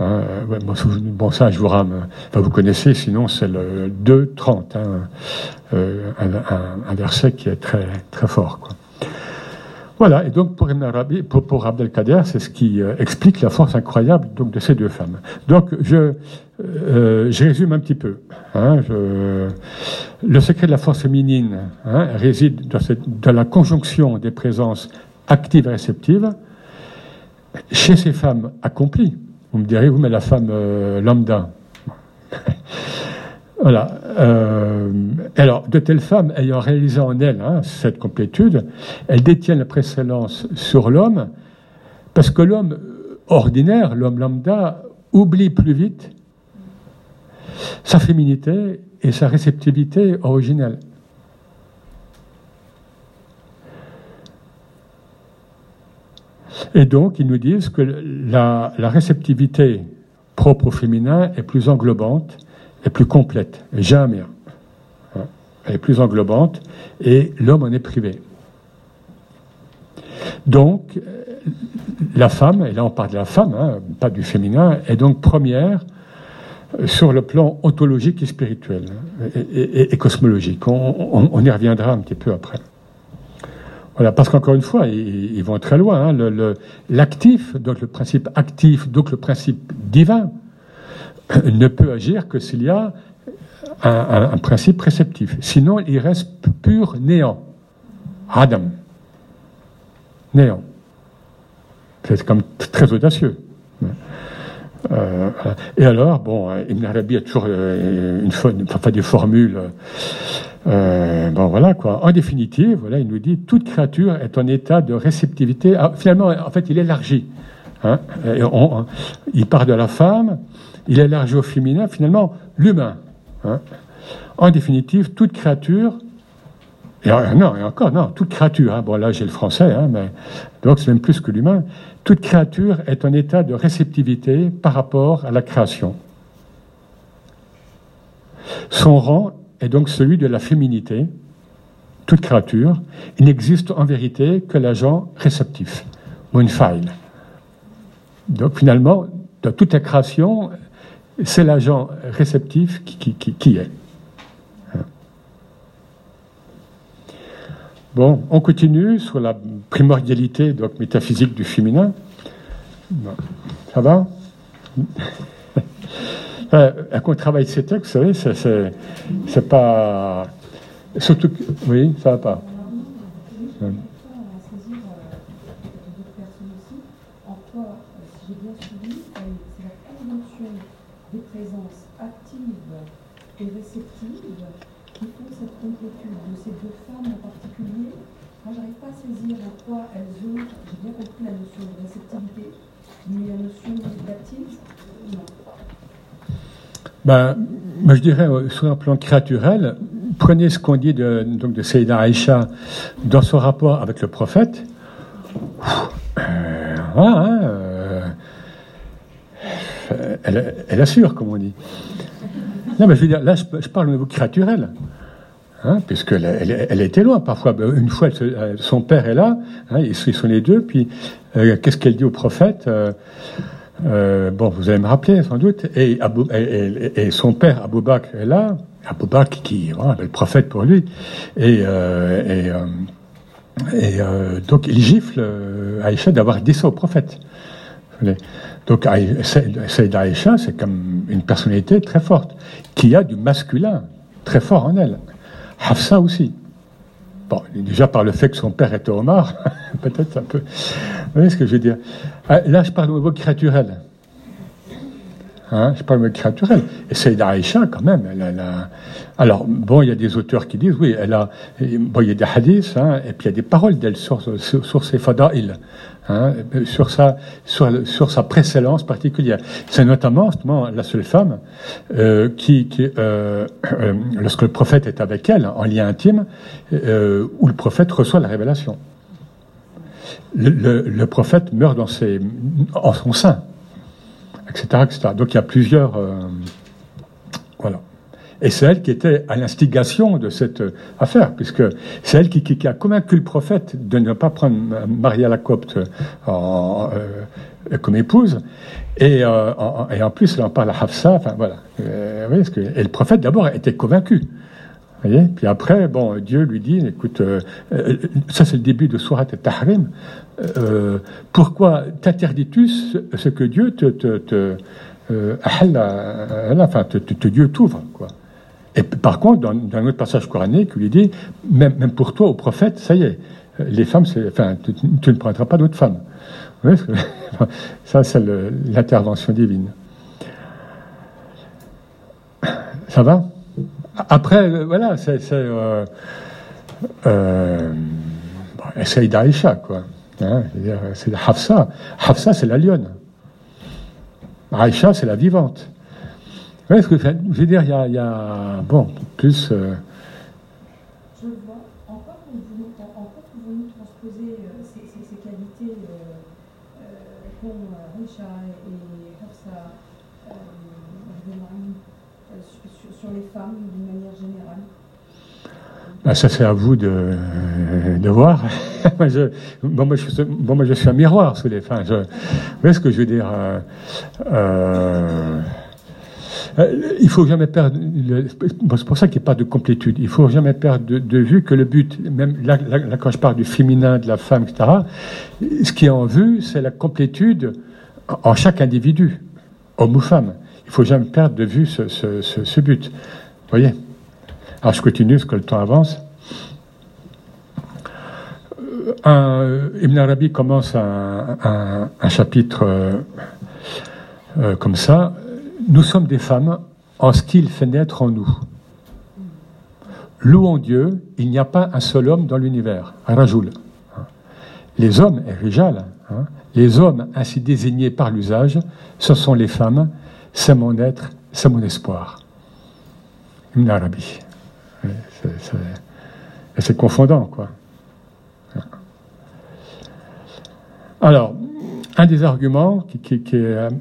Speaker 1: Hein, bon, ça, je vous rame. vous connaissez, sinon c'est le 2.30, hein, euh, un, verset qui est très, très fort. Voilà, et donc pour pour, pour Abdelkader, c'est ce qui euh, explique la force incroyable donc, de ces deux femmes. Donc je, euh, je résume un petit peu. Hein, le secret de la force féminine hein, réside dans, la conjonction des présences actives et réceptives chez ces femmes accomplies. Vous me direz, vous, mais la femme euh, lambda. <laughs> Voilà. Euh, alors, de telles femmes ayant réalisé en elles hein, cette complétude, elles détiennent la précédence sur l'homme, parce que l'homme ordinaire, l'homme lambda, oublie plus vite sa féminité et sa réceptivité originelle. Et donc, ils nous disent que la, réceptivité propre au féminin est plus englobante est plus complète, jamais. Hein. Elle est plus englobante et l'homme en est privé. Donc, la femme, et là on parle de la femme, hein, pas du féminin, est donc première sur le plan ontologique et spirituel et, cosmologique. On, y reviendra un petit peu après. Voilà, parce qu'encore une fois, ils, vont très loin. Hein. L'actif, donc le principe actif, donc le principe divin, ne peut agir que s'il y a un, principe préceptif. Sinon, il reste pur néant. Adam. Néant. C'est comme très audacieux. Euh, et alors, bon, Ibn Arabi a toujours euh, une, enfin, des formules. Euh, bon, voilà quoi. En définitive, voilà, il nous dit toute créature est en état de réceptivité. Ah, finalement, en fait, il élargit. Hein, il part de la femme il élargit au féminin finalement l'humain. Hein. En définitive, toute créature, non, et encore, non, toute créature, hein. bon là j'ai le français, mais donc c'est même plus que l'humain, toute créature est en état de réceptivité par rapport à la création. Son rang est donc celui de la féminité, toute créature, il n'existe en vérité que l'agent réceptif, ou une faille. Donc finalement, dans toute la création, c'est l'agent réceptif qui, est. Bon, on continue sur la primordialité donc, métaphysique du féminin. Ça va? <laughs> Euh, Quand on travaille ces textes, vous savez, c'est pas. Surtout. Oui, ça va pas. Ben, je dirais, euh, sur un plan créaturel, prenez ce qu'on dit de, donc de Aïcha dans son rapport avec le prophète. Euh, voilà, hein, euh, elle, elle, assure, comme on dit. Non, mais je veux dire, là, je, parle au niveau créaturel. Hein, puisqu'elle elle, était loin parfois. Ben, une fois, son père est là, hein, ils, sont les deux, puis euh, qu'est-ce qu'elle dit au prophète euh, bon, vous allez me rappeler sans doute. Et, son père, Abou Bakr, est là. Abou Bakr, qui voilà, le prophète pour lui. Et, euh, euh, donc, il gifle Aïcha d'avoir dit ça au prophète. Donc, Saïda Aïcha, c'est comme une personnalité très forte, qui a du masculin très fort en elle. Hafsa aussi. Bon, déjà par le fait que son père était Omar, <laughs> peut-être un peu. Vous voyez ce que je veux dire? Ah, Là, je parle au niveau créaturel. Hein, je parle au niveau créaturel. Et Saïda Aïcha, quand même, elle, a... Alors, bon, il y a des auteurs qui disent, oui, elle a... Bon, il y a des hadiths, hein, et puis il y a des paroles d'elle sur, sur, sur. Hein, sur, sa, sur, sur, sa précédence particulière. C'est notamment la seule femme euh, qui, qui euh, euh, lorsque le prophète est avec elle, en lien intime, euh, où le prophète reçoit la révélation. Le, le, le, prophète meurt dans ses, en son sein, etc., etc. Donc il y a plusieurs... Euh. Et c'est elle qui était à l'instigation de cette affaire, puisque c'est elle qui, qui, a convaincu le prophète de ne pas prendre Maria la Copte en, euh, comme épouse. Et, euh, en, et, en, plus, elle en parle à Hafsa. Enfin, voilà. Euh, que, et le prophète, d'abord, était convaincu. Voyez Puis après, bon, Dieu lui dit, écoute, euh, euh, ça c'est le début de Surat al-Tahrim. Euh, pourquoi t'interdis-tu ce, que Dieu te, te, te enfin, te, te, Dieu t'ouvre, quoi. Et par contre, dans, un autre passage coranique, il dit, même, pour toi, au prophète, ça y est, les femmes, enfin, tu, ne prendras pas d'autres femmes. ça, c'est l'intervention divine. Ça va? Après, euh, voilà, c'est... Euh, euh, essaye d'Aïcha, quoi. Hein, c'est Hafsa. Hafsa, c'est la lionne. Aïcha, c'est la vivante. Ouais, ce que je veux dire, il y a, il y a bon, plus. Euh...
Speaker 2: Je vois. En quoi pouvons-nous transposer euh, ces, ces, ces, qualités euh, euh, qu'ont Aïcha et Hafsa sur, sur, les femmes d'une manière générale
Speaker 1: bah, ça c'est à vous de, de voir. <laughs> moi, je, bon, moi, je, bon, moi, je suis un miroir sous les femmes. Je, vous voyez ce que je veux dire euh, il faut jamais perdre. C'est pour ça qu'il n'y a pas de complétude. Il faut jamais perdre de, vue que le but, même là, quand je parle du féminin, de la femme, etc., ce qui est en vue, c'est la complétude en chaque individu, homme ou femme. Il faut jamais perdre de vue ce, but. Vous voyez? Alors je continue, parce que le temps avance. Euh, un, Ibn Arabi commence un, chapitre euh, comme ça nous sommes des femmes en ce qu'il fait naître en nous. Louons Dieu, il n'y a pas un seul homme dans l'univers, Rajoul. Les hommes, et Rijal, hein, les hommes ainsi désignés par l'usage, ce sont les femmes, c'est mon être, c'est mon espoir. Ibn Arabi. C'est confondant, quoi. Alors, un des arguments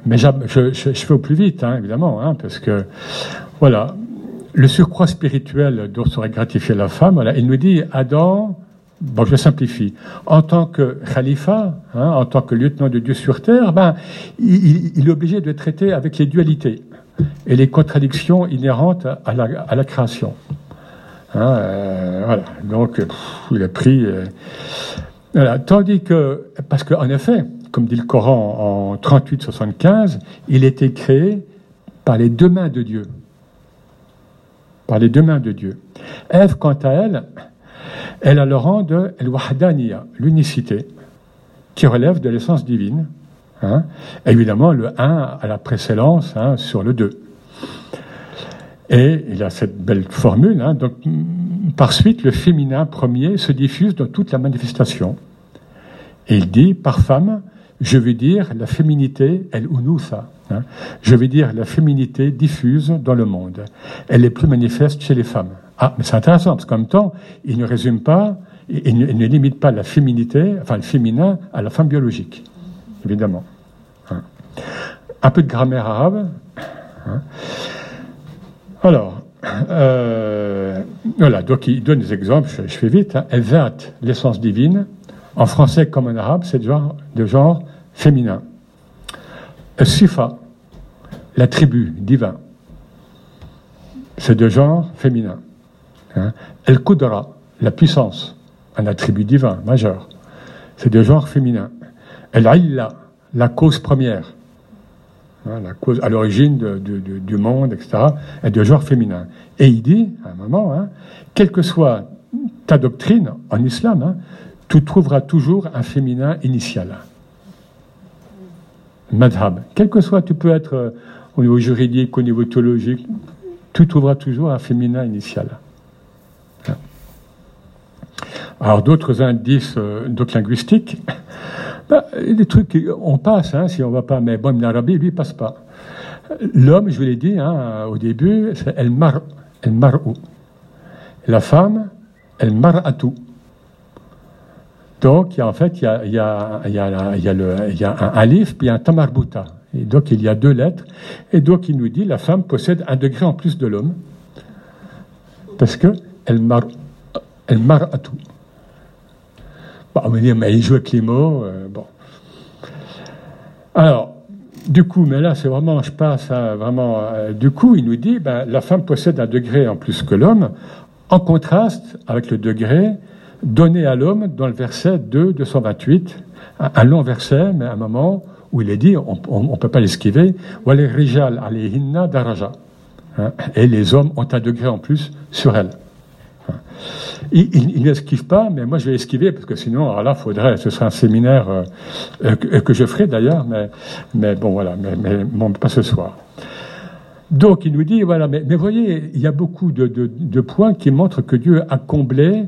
Speaker 1: mais je, fais au plus vite, hein, évidemment, hein, parce que voilà, le surcroît spirituel dont serait gratifié la femme, il nous dit Adam, bon, je simplifie, en tant que khalifa, hein, en tant que lieutenant de Dieu sur terre, ben, il, est obligé de traiter avec les dualités et les contradictions inhérentes à la, création. Euh, voilà, donc il a pris. Euh, voilà. Tandis que, parce qu'en effet, comme dit le Coran en 38-75, il était créé par les deux mains de Dieu. Par les deux mains de Dieu. Ève, quant à elle, elle a le rang de l'unicité, qui relève de l'essence divine. Hein. Évidemment, le 1 a la précédence hein, sur le 2. Et il a cette belle formule. Hein, par suite, le féminin premier se diffuse dans toute la manifestation. Et il dit, par femme, je veux dire la féminité, elle unutha. Je veux dire la féminité diffuse dans le monde. Elle est plus manifeste chez les femmes. Ah, mais c'est intéressant, parce qu'en même temps, il ne résume pas, il ne, limite pas la féminité, enfin le féminin, à la femme biologique, évidemment. Hein. Un peu de grammaire arabe. Hein. Alors, euh, voilà, donc il donne des exemples, je, fais vite. Hein. l'essence divine. En français comme en arabe, c'est de genre féminin. Sifa, la tribu, divin. C'est de genre féminin. Hein. El Kudra, la puissance, un attribut divin majeur. C'est de genre féminin. El Illa, la cause première. Hein, la cause à l'origine du monde, etc., est de genre féminin. Et il dit, à un moment, hein, quelle que soit ta doctrine en islam, tu trouveras toujours un féminin initial. Madhab. Quel que soit, tu peux être euh, au niveau juridique, au niveau théologique, tu trouveras toujours un féminin initial. Alors d'autres indices, euh, d'autres linguistiques, <coughs> bah, des trucs, on passe, hein, si on ne va pas, mais bon, l'Arabie, lui, passe pas. L'homme, je vous l'ai dit hein, au début, c'est el mar, el mar'u. La femme, el mar'atu. Donc, en fait, il y a, a, y a, un alif, puis un tamarbuta. Et donc, il y a deux lettres. Et donc, il nous dit, la femme possède un degré en plus de l'homme. Parce que elle mar, elle mar'atu. Bon, on va dire, mais il joue avec les mots. Euh, bon. Alors, du coup, mais là, c'est vraiment, je passe à vraiment. Euh, du coup, il nous dit, ben, la femme possède un degré en plus que l'homme, en contraste avec le degré donné à l'homme dans le verset 2, 228, un, long verset, mais un moment où il est dit, on ne peut pas l'esquiver, rijal daraja. Hein, et les hommes ont un degré en plus sur elle. Il, n'esquive pas, mais moi je vais esquiver parce que sinon, alors là, faudrait, ce serait un séminaire euh, euh, que, je ferai d'ailleurs, mais, mais bon voilà, mais, mais pas ce soir. Donc il nous dit voilà, mais, mais voyez, il y a beaucoup de, points qui montrent que Dieu a comblé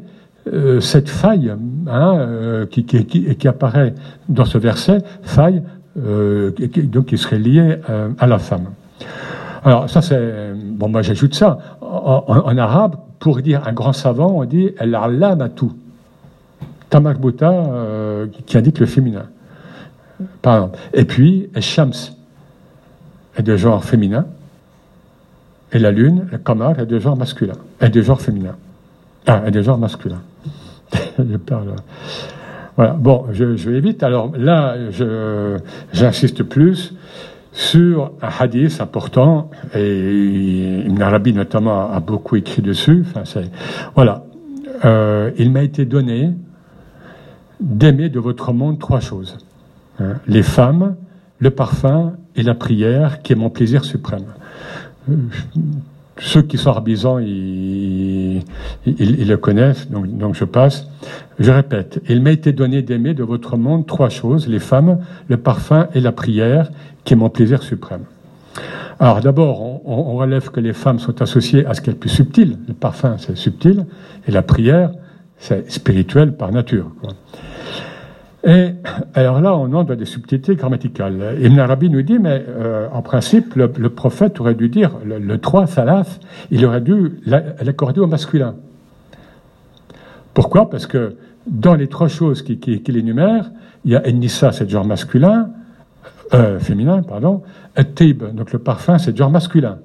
Speaker 1: euh, cette faille hein, qui, qui, apparaît dans ce verset, faille donc qui serait liée à la femme. Alors ça c'est bon, moi j'ajoute ça en, arabe pour dire un grand savant, on dit al-allamatu. Tamakbuta, euh, qui indique le féminin. Par. Et puis, shams est de genre féminin. Et la lune, le kamar, est de genre masculin. Est de genre féminin. Ah, est de genre masculin. <laughs> je parle. Voilà. Bon, je, je vais vite. Alors là, j'insiste plus sur un hadith important, et Ibn Arabi notamment a beaucoup écrit dessus. Enfin, c'est, voilà. Euh, il m'a été donné d'aimer de votre monde trois choses. Hein. les femmes, le parfum et la prière, qui est mon plaisir suprême. Euh, ceux qui sont arbisants, ils, le connaissent, donc, je passe. Je répète, il m'a été donné d'aimer de votre monde trois choses, les femmes, le parfum et la prière, qui est mon plaisir suprême. Alors d'abord, on, relève que les femmes sont associées à ce qui est plus subtil. Le parfum, c'est subtil, et la prière, c'est spirituel par nature. Et alors là, on entre dans des subtilités grammaticales. Ibn Arabi nous dit, mais euh, en principe, le, prophète aurait dû dire le, le 3, salaf, il aurait dû l'accorder au masculin. Pourquoi? Parce que dans les trois choses qu'il qui, qui énumère, il y a Enissa, c'est le genre masculin, euh, féminin, pardon, Tib, donc le parfum, c'est le genre masculin,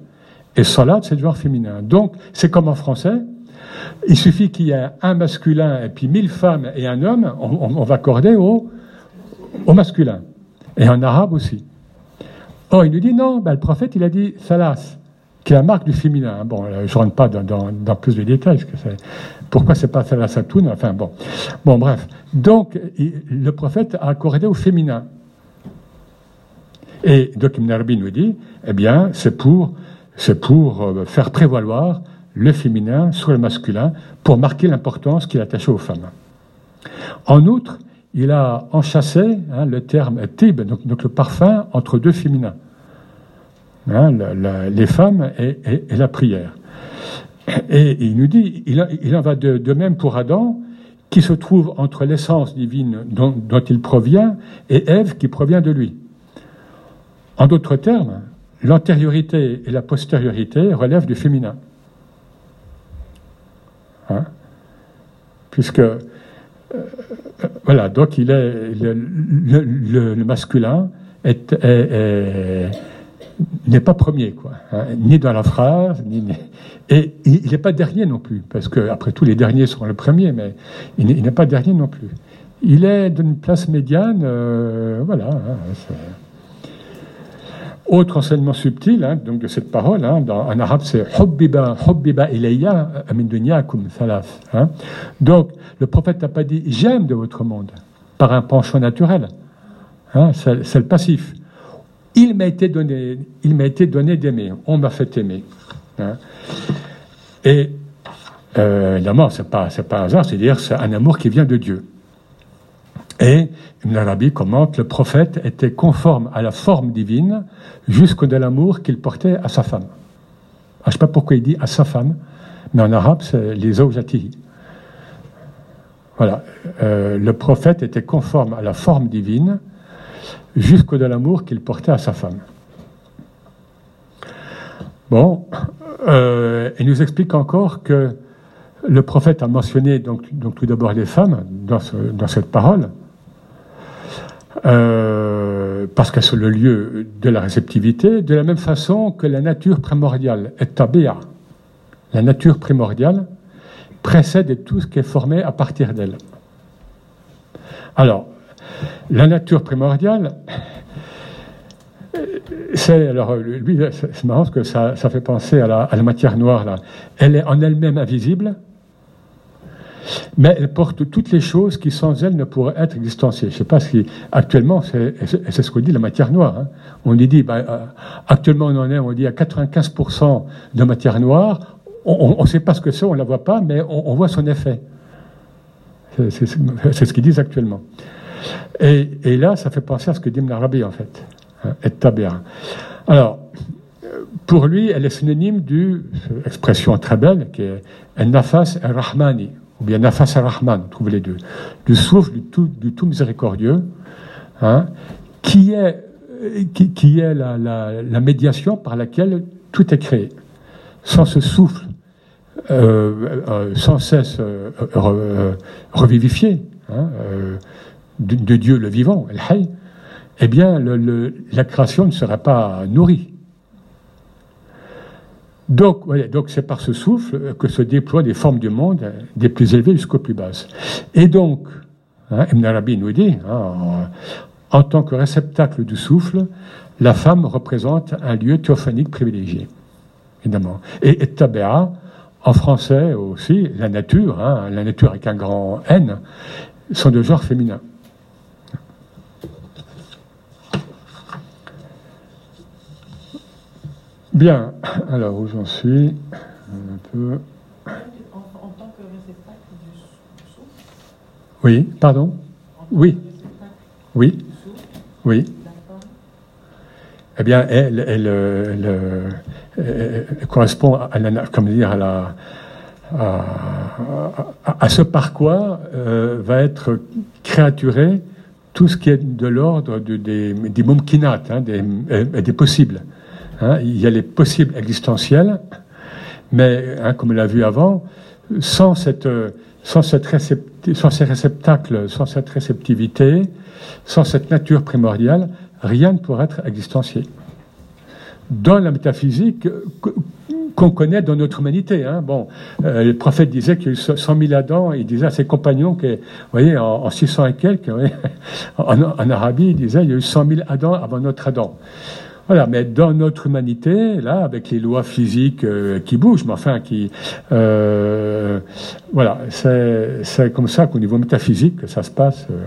Speaker 1: et Salat, c'est le genre féminin. Donc, c'est comme en français, il suffit qu'il y ait un masculin et puis mille femmes et un homme, on, va accorder au, masculin. Et en arabe aussi. Or, il nous dit non, ben, le prophète, il a dit salas, qui est la marque du féminin. Bon, je ne rentre pas dans, plus de détails, parce que c'est, pourquoi c'est pas salasatoun, enfin bon. Bon, bref. Donc, le prophète a accordé au féminin. Et donc Ibn nous dit, eh bien, c'est pour, c'est pour euh, faire prévaloir le féminin sur le masculin pour marquer l'importance qu'il attachait aux femmes. En outre, il a enchâssé hein, le terme tib, donc, le parfum, entre deux féminins, hein, les femmes et, la prière. Et, il nous dit, il, en va de, même pour Adam, qui se trouve entre l'essence divine dont, dont, il provient et Ève qui provient de lui. En d'autres termes, l'antériorité et la postériorité relèvent du féminin. Hein. Puisque, euh, voilà, donc il est, le, masculin n'est pas premier, quoi, hein, ni dans la phrase, ni, et il n'est pas dernier non plus, parce que après tout, les derniers sont le premier, mais il n'est pas dernier non plus. Il est d'une place médiane, euh, voilà. Hein, autre enseignement subtil hein, donc de cette parole, hein, en arabe c'est hubbiba, hubbiba ilayya min salaf. Hein. Donc le prophète n'a pas dit j'aime de votre monde par un penchant naturel. C'est le passif. Il m'a été donné, il m'a été donné d'aimer. On m'a fait aimer. Et euh, évidemment, pas c'est pas un hasard, c'est-à-dire c'est un amour qui vient de Dieu. Et Ibn Arabi commente, le prophète était conforme à la forme divine jusqu'au de l'amour qu'il portait à sa femme. Ah, je ne sais pas pourquoi il dit à sa femme, mais en arabe, c'est les zawjatihi. Voilà. Euh, le prophète était conforme à la forme divine jusqu'au de l'amour qu'il portait à sa femme. Bon, euh, il nous explique encore que le prophète a mentionné donc, donc tout d'abord les femmes dans, dans cette parole, euh, parce qu'elles sont le lieu de la réceptivité, de la même façon que la nature primordiale est tabia. La nature primordiale précède tout ce qui est formé à partir d'elle. Alors, la nature primordiale, c'est alors lui, c'est marrant parce que ça, ça fait penser à la, à la, matière noire là. Elle est en elle-même invisible, mais elle porte toutes les choses qui sans elle ne pourraient être existentielles. Je sais pas si actuellement, c'est ce qu'on dit la matière noire. Hein. On dit, bah, euh, actuellement on en est, on dit à 95% de matière noire. On ne sait pas ce que c'est, on ne la voit pas, mais on, voit son effet. C'est ce qu'ils disent actuellement. Et, là, ça fait penser à ce que dit l'Arabie, en fait. Hein, et tabia. Alors, pour lui, elle est synonyme d'une expression très belle qui est nafas al-Rahmani ou bien Nafas ar-Rahman, on trouve les deux, du souffle du tout, du tout miséricordieux, hein, qui est, qui, qui est la, la, la, médiation par laquelle tout est créé. Sans ce souffle, euh, euh, sans cesse euh, euh revivifié, hein, euh, de, de, Dieu le vivant, eh bien, le, le, la création ne serait pas nourrie. Donc, donc c'est par ce souffle que se déploient des formes du monde, des plus élevées jusqu'aux plus basses. Et donc, hein, Ibn Arabi nous dit, hein, en, tant que réceptacle du souffle, la femme représente un lieu théophanique privilégié, évidemment. Et, et en français aussi, la nature, hein, la nature avec un grand N, sont de genre féminin. Bien, alors où j'en suis Un peu. En, tant que réceptacle du souffle Oui, pardon? Oui. Oui. Oui. Eh bien, elle, elle, elle, correspond à, la, comme dire, à, la, à, à, ce par quoi euh, va être créaturé tout ce qui est de l'ordre de, des, des hein, des, euh, des possibles. Hein, il y a les possibles existentiels, mais hein, comme on l'a vu avant, sans, cette, sans, cette sans ces réceptacles, sans cette réceptivité, sans cette nature primordiale, rien ne pourrait être existentiel. Dans la métaphysique qu'on connaît dans notre humanité. Hein. Bon, euh, le prophète disait qu'il y a eu 100 000 Adam, il disait à ses compagnons que, voyez, en, 600 et quelques, <laughs> en, en, Arabie, il disait il y a eu 100 000 Adam avant notre Adam. Voilà, mais dans notre humanité, là, avec les lois physiques euh, qui bougent, mais enfin qui, euh, voilà, c'est comme ça qu'au niveau métaphysique que ça se passe. Euh.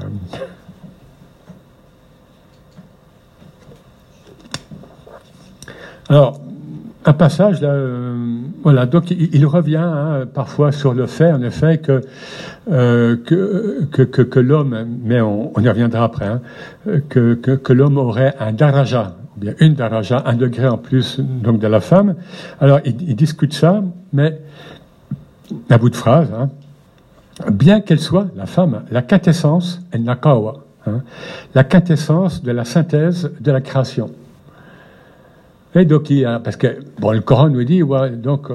Speaker 1: Alors, un passage là, voilà, donc il, revient hein, parfois sur le fait, en effet, que que, que, que, l'homme, mais on, y reviendra après, hein, que, que l'homme aurait un daraja, bien une daraja, un degré en plus donc de la femme. Alors, il, discute ça, mais à bout de phrase, hein, bien qu'elle soit, la femme, la quintessence, elle n'a hein, la quintessence de la synthèse de la création. Et donc, il parce que bon, le Coran nous dit, donc,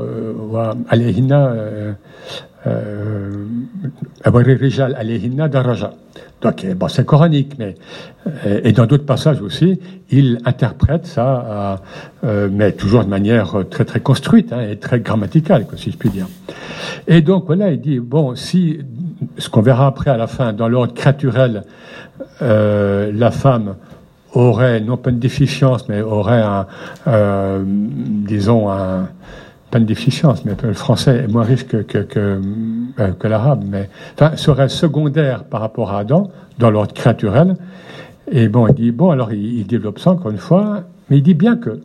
Speaker 1: euh, euh, euh. Donc, eh, bon, c'est coranique, mais euh, et dans d'autres passages aussi, il interprète ça, euh, mais toujours de manière très très construite hein, et très grammaticale, si je puis dire. Et donc voilà, il dit bon, si ce qu'on verra après à la fin, dans l'ordre créaturel, euh, la femme aurait non pas une déficience, mais aurait un, euh, disons un une déficience, mais le français est moins riche que, que, euh, l'arabe, mais enfin, serait secondaire par rapport à Adam dans l'ordre créaturel? Et bon, il dit, bon, alors il, développe ça encore une fois, mais il dit bien que,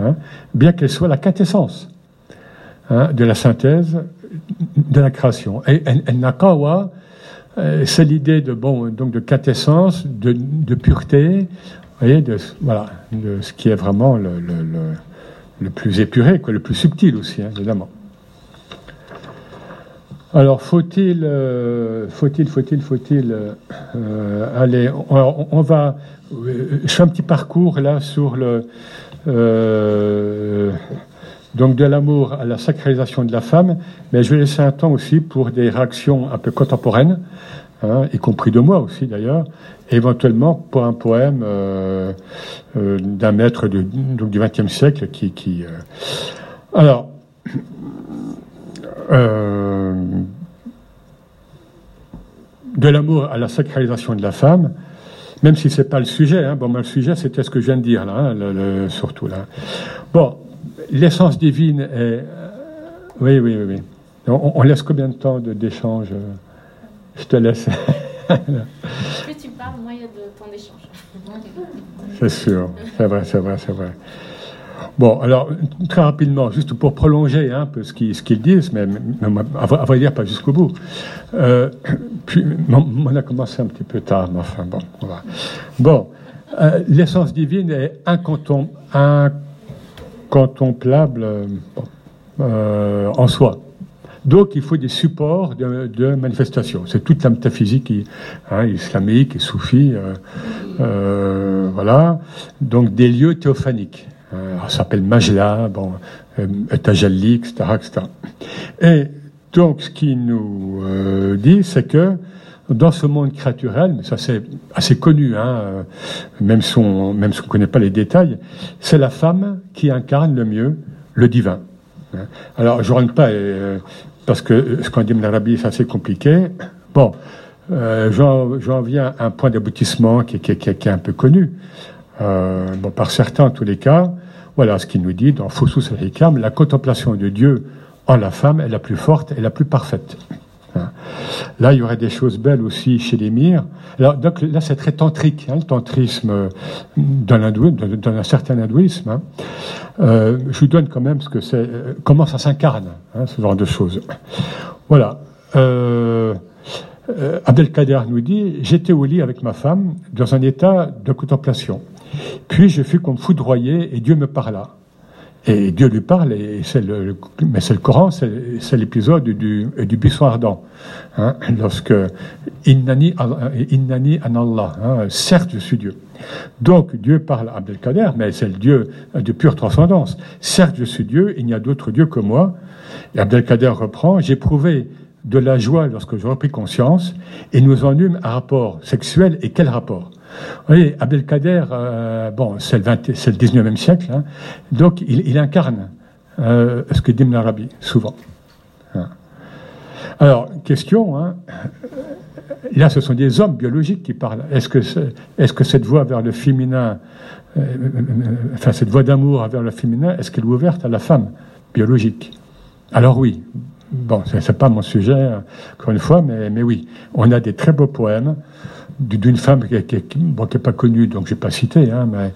Speaker 1: hein, bien qu'elle soit la quintessence hein, de la synthèse de la création. Et elle, elle n'a qu'à avoir, euh, c'est l'idée de, bon, donc de quintessence, de, pureté, vous voyez, de, voilà, ce qui est vraiment le le plus épuré, le plus subtil aussi, hein, évidemment. Alors, faut-il, euh, faut-il, faut-il, faut-il euh, aller on, va. Je fais un petit parcours là sur le. Euh, donc de l'amour à la sacralisation de la femme, mais je vais laisser un temps aussi pour des réactions un peu contemporaines, hein, y compris de moi aussi d'ailleurs, éventuellement pour un poème euh, euh, d'un maître du XXe siècle qui. euh... Alors. De l'amour à la sacralisation de la femme, même si c'est pas le sujet. Hein, bon, le sujet, c'était ce que je viens de dire là, hein, surtout là. Bon, l'essence divine est. Oui, oui, oui. oui. On, on, laisse combien de temps d'échange Je te laisse.
Speaker 3: Plus tu parles, moins il y a de temps d'échange.
Speaker 1: C'est sûr, c'est vrai, c'est vrai, c'est vrai. Bon, alors, très rapidement, juste pour prolonger un peu ce qu'ils ce qu'ils disent, mais, mais, à vrai dire, pas jusqu'au bout. Euh, puis, on a commencé un petit peu tard, mais enfin, bon, on va. Bon, euh, l'essence divine est incontemplable euh, en soi. Donc, il faut des supports de, de manifestation. C'est toute la métaphysique hein, islamique et soufie. Euh, euh, voilà. Donc, des lieux théophaniques. Euh, ça s'appelle Majla, bon, euh, Tajalli, etc., etc. Et donc, ce qui nous euh, dit, c'est que dans ce monde créaturel, mais ça c'est assez connu, hein, même si on même si ne connaît pas les détails, c'est la femme qui incarne le mieux le divin. Alors, je ne rentre pas, euh, parce que ce qu'on dit en Arabie, c'est assez compliqué. Bon, euh, j'en viens à un point d'aboutissement qui, est un peu connu. Euh, bon, par certains, en tous les cas, voilà ce qu'il nous dit dans Fosus al la contemplation de Dieu en la femme est la plus forte et la plus parfaite. Là, il y aurait des choses belles aussi chez. Alors, donc, là, c'est très tantrique, hein, le tantrisme dans, dans, un certain hindouisme. Hein. Euh, je vous donne quand même ce que c'est, euh, comment ça s'incarne, hein, ce genre de choses. Voilà. Euh, euh, Abdelkader nous dit J'étais au lit avec ma femme dans un état de contemplation. Puis je fus comme foudroyé et Dieu me parla. Et Dieu lui parle, et c'est le, mais c'est le Coran, c'est l'épisode du, du buisson ardent. Hein, lorsque Innani, an Allah, hein, certes je suis Dieu. Donc Dieu parle à Abdelkader, mais c'est le Dieu de pure transcendance. Certes je suis Dieu, il n'y a d'autre Dieu que moi. Et Abdelkader reprend, j'ai prouvé de la joie lorsque j'ai repris conscience, et nous en eûmes un rapport sexuel, et quel rapport? Oui, Abdelkader, euh, bon, c'est le, 20, c'est le 19e siècle, hein, donc il, incarne euh, ce que dit l'Arabie, souvent. Hein. Alors, question, hein, là ce sont des hommes biologiques qui parlent. Est-ce que, cette voie vers le féminin, euh, enfin cette voie d'amour vers le féminin, est-ce qu'elle est ouverte à la femme biologique? Alors oui. Bon, c'est, c'est pas mon sujet, encore une fois, mais oui, on a des très beaux poèmes d'une femme qui n'est pas connue, donc je n'ai pas cité, hein, mais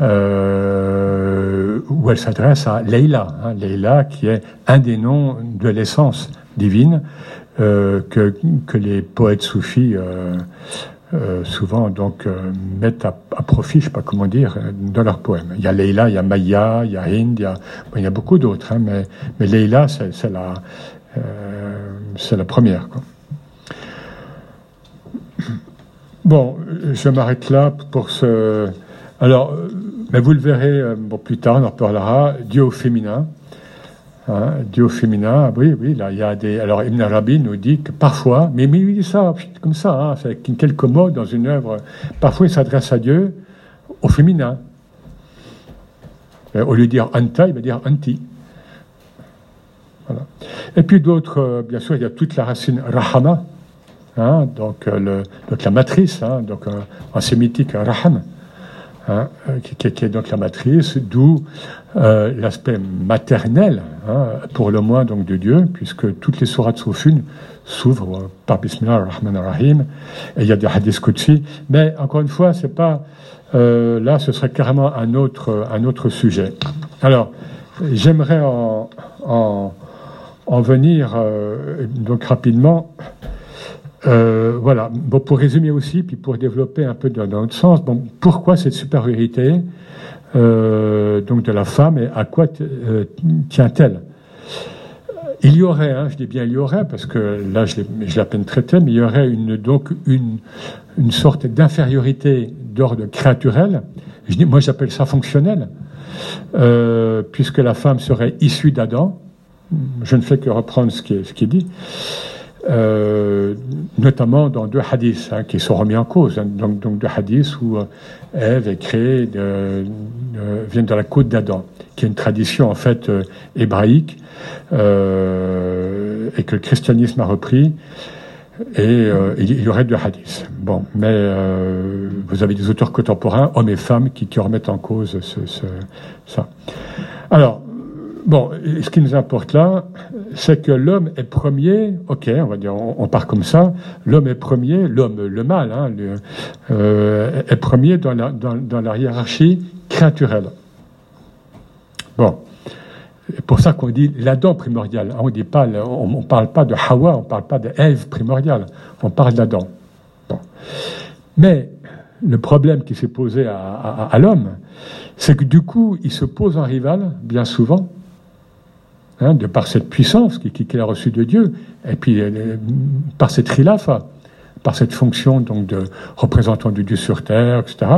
Speaker 1: euh, où elle s'adresse à Leila, hein, qui est un des noms de l'essence divine euh, que, que les poètes soufis euh, souvent donc mettent à, profit, je sais pas comment dire, dans leurs poèmes. Il y a Leila, il y a Maya, il y a Hind, il y a, beaucoup d'autres, hein, mais, mais c'est la, la première. Bon, je m'arrête là pour ce. Alors, mais vous le verrez euh, plus tard, on en reparlera, Dieu au féminin. Hein, Dieu au féminin, oui, oui, là, il y a des. Alors, Ibn Arabi nous dit que parfois, mais, mais il dit ça, comme ça, hein, c'est quelques mots dans une œuvre, parfois il s'adresse à Dieu au féminin. Euh, au lieu de dire anta, il va dire anti. Voilà. Et puis d'autres, euh, bien sûr, il y a toute la racine rahama, hein, donc, le, donc, la matrice, hein, donc en sémitique raham. Hein, euh, qui, est donc la matrice, d'où euh, l'aspect maternel, hein, pour le moins donc de Dieu, puisque toutes les sourates Soufun s'ouvrent par Bismillah ar-Rahman ar-Rahim, et il y a des hadiths Qudsi, mais encore une fois, c'est pas euh, là, ce serait carrément un autre, un autre sujet. Alors, j'aimerais en, en, en, venir donc rapidement euh, voilà. Bon, pour résumer aussi, puis pour développer un peu dans, notre sens, bon, pourquoi cette supériorité euh, donc de la femme et à quoi euh, tient-elle? Il y aurait, hein, je dis bien il y aurait, parce que là je l'ai à peine traité, mais il y aurait une, donc une, une sorte d'infériorité d'ordre créaturel. Je dis, moi j'appelle ça fonctionnel, puisque la femme serait issue d'Adam. Je ne fais que reprendre ce qui est, ce qui est dit. Euh, notamment dans deux hadiths hein, qui sont remis en cause. Hein. donc, donc deux hadiths où euh, Ève est créée, de, vient de la côte d'Adam, qui est une tradition en fait euh, hébraïque et que le christianisme a repris. Et il y aurait deux hadiths. Bon, mais vous avez des auteurs contemporains, hommes et femmes, qui, qui remettent en cause ce, ce, ça. Alors, Bon, ce qui nous importe là, c'est que l'homme est premier, ok, on va dire, on, part comme ça, l'homme est premier, l'homme, le mal, hein, euh, est premier dans la, hiérarchie créaturelle. Bon, c'est pour ça qu'on dit l'Adam primordial. On dit pas, on ne parle pas de Hawa, on ne parle pas de Ève primordiale, on parle d'Adam. Mais le problème qui s'est posé à, à l'homme, c'est que du coup, il se pose en rival, bien souvent, Hein, de par cette puissance qu'il a reçue de Dieu, et puis euh, par cette rilafa, par cette fonction donc de représentant de Dieu sur terre, etc.,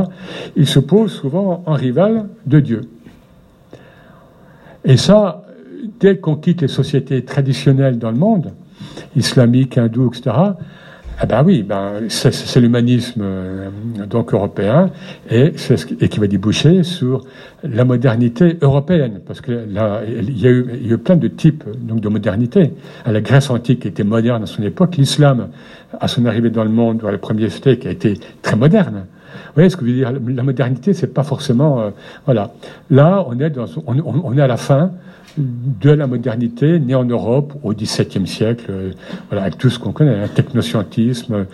Speaker 1: il se pose souvent en rival de Dieu. Et ça, dès qu'on quitte les sociétés traditionnelles dans le monde, islamique, hindou, etc., ah ben oui, ben c'est l'humanisme euh, donc européen et, et qui va déboucher sur la modernité européenne, parce que là, il y a eu, il y a eu plein de types donc de modernité. La Grèce antique était moderne à son époque, l'islam à son arrivée dans le monde, dans les premiers siècles, a été très moderne. Vous voyez ce que je veux dire? La modernité, c'est pas forcément euh, voilà. Là, on est dans, on, est à la fin de la modernité née en Europe au XVIIe siècle, euh, voilà, avec tout ce qu'on connaît, hein, technoscientisme,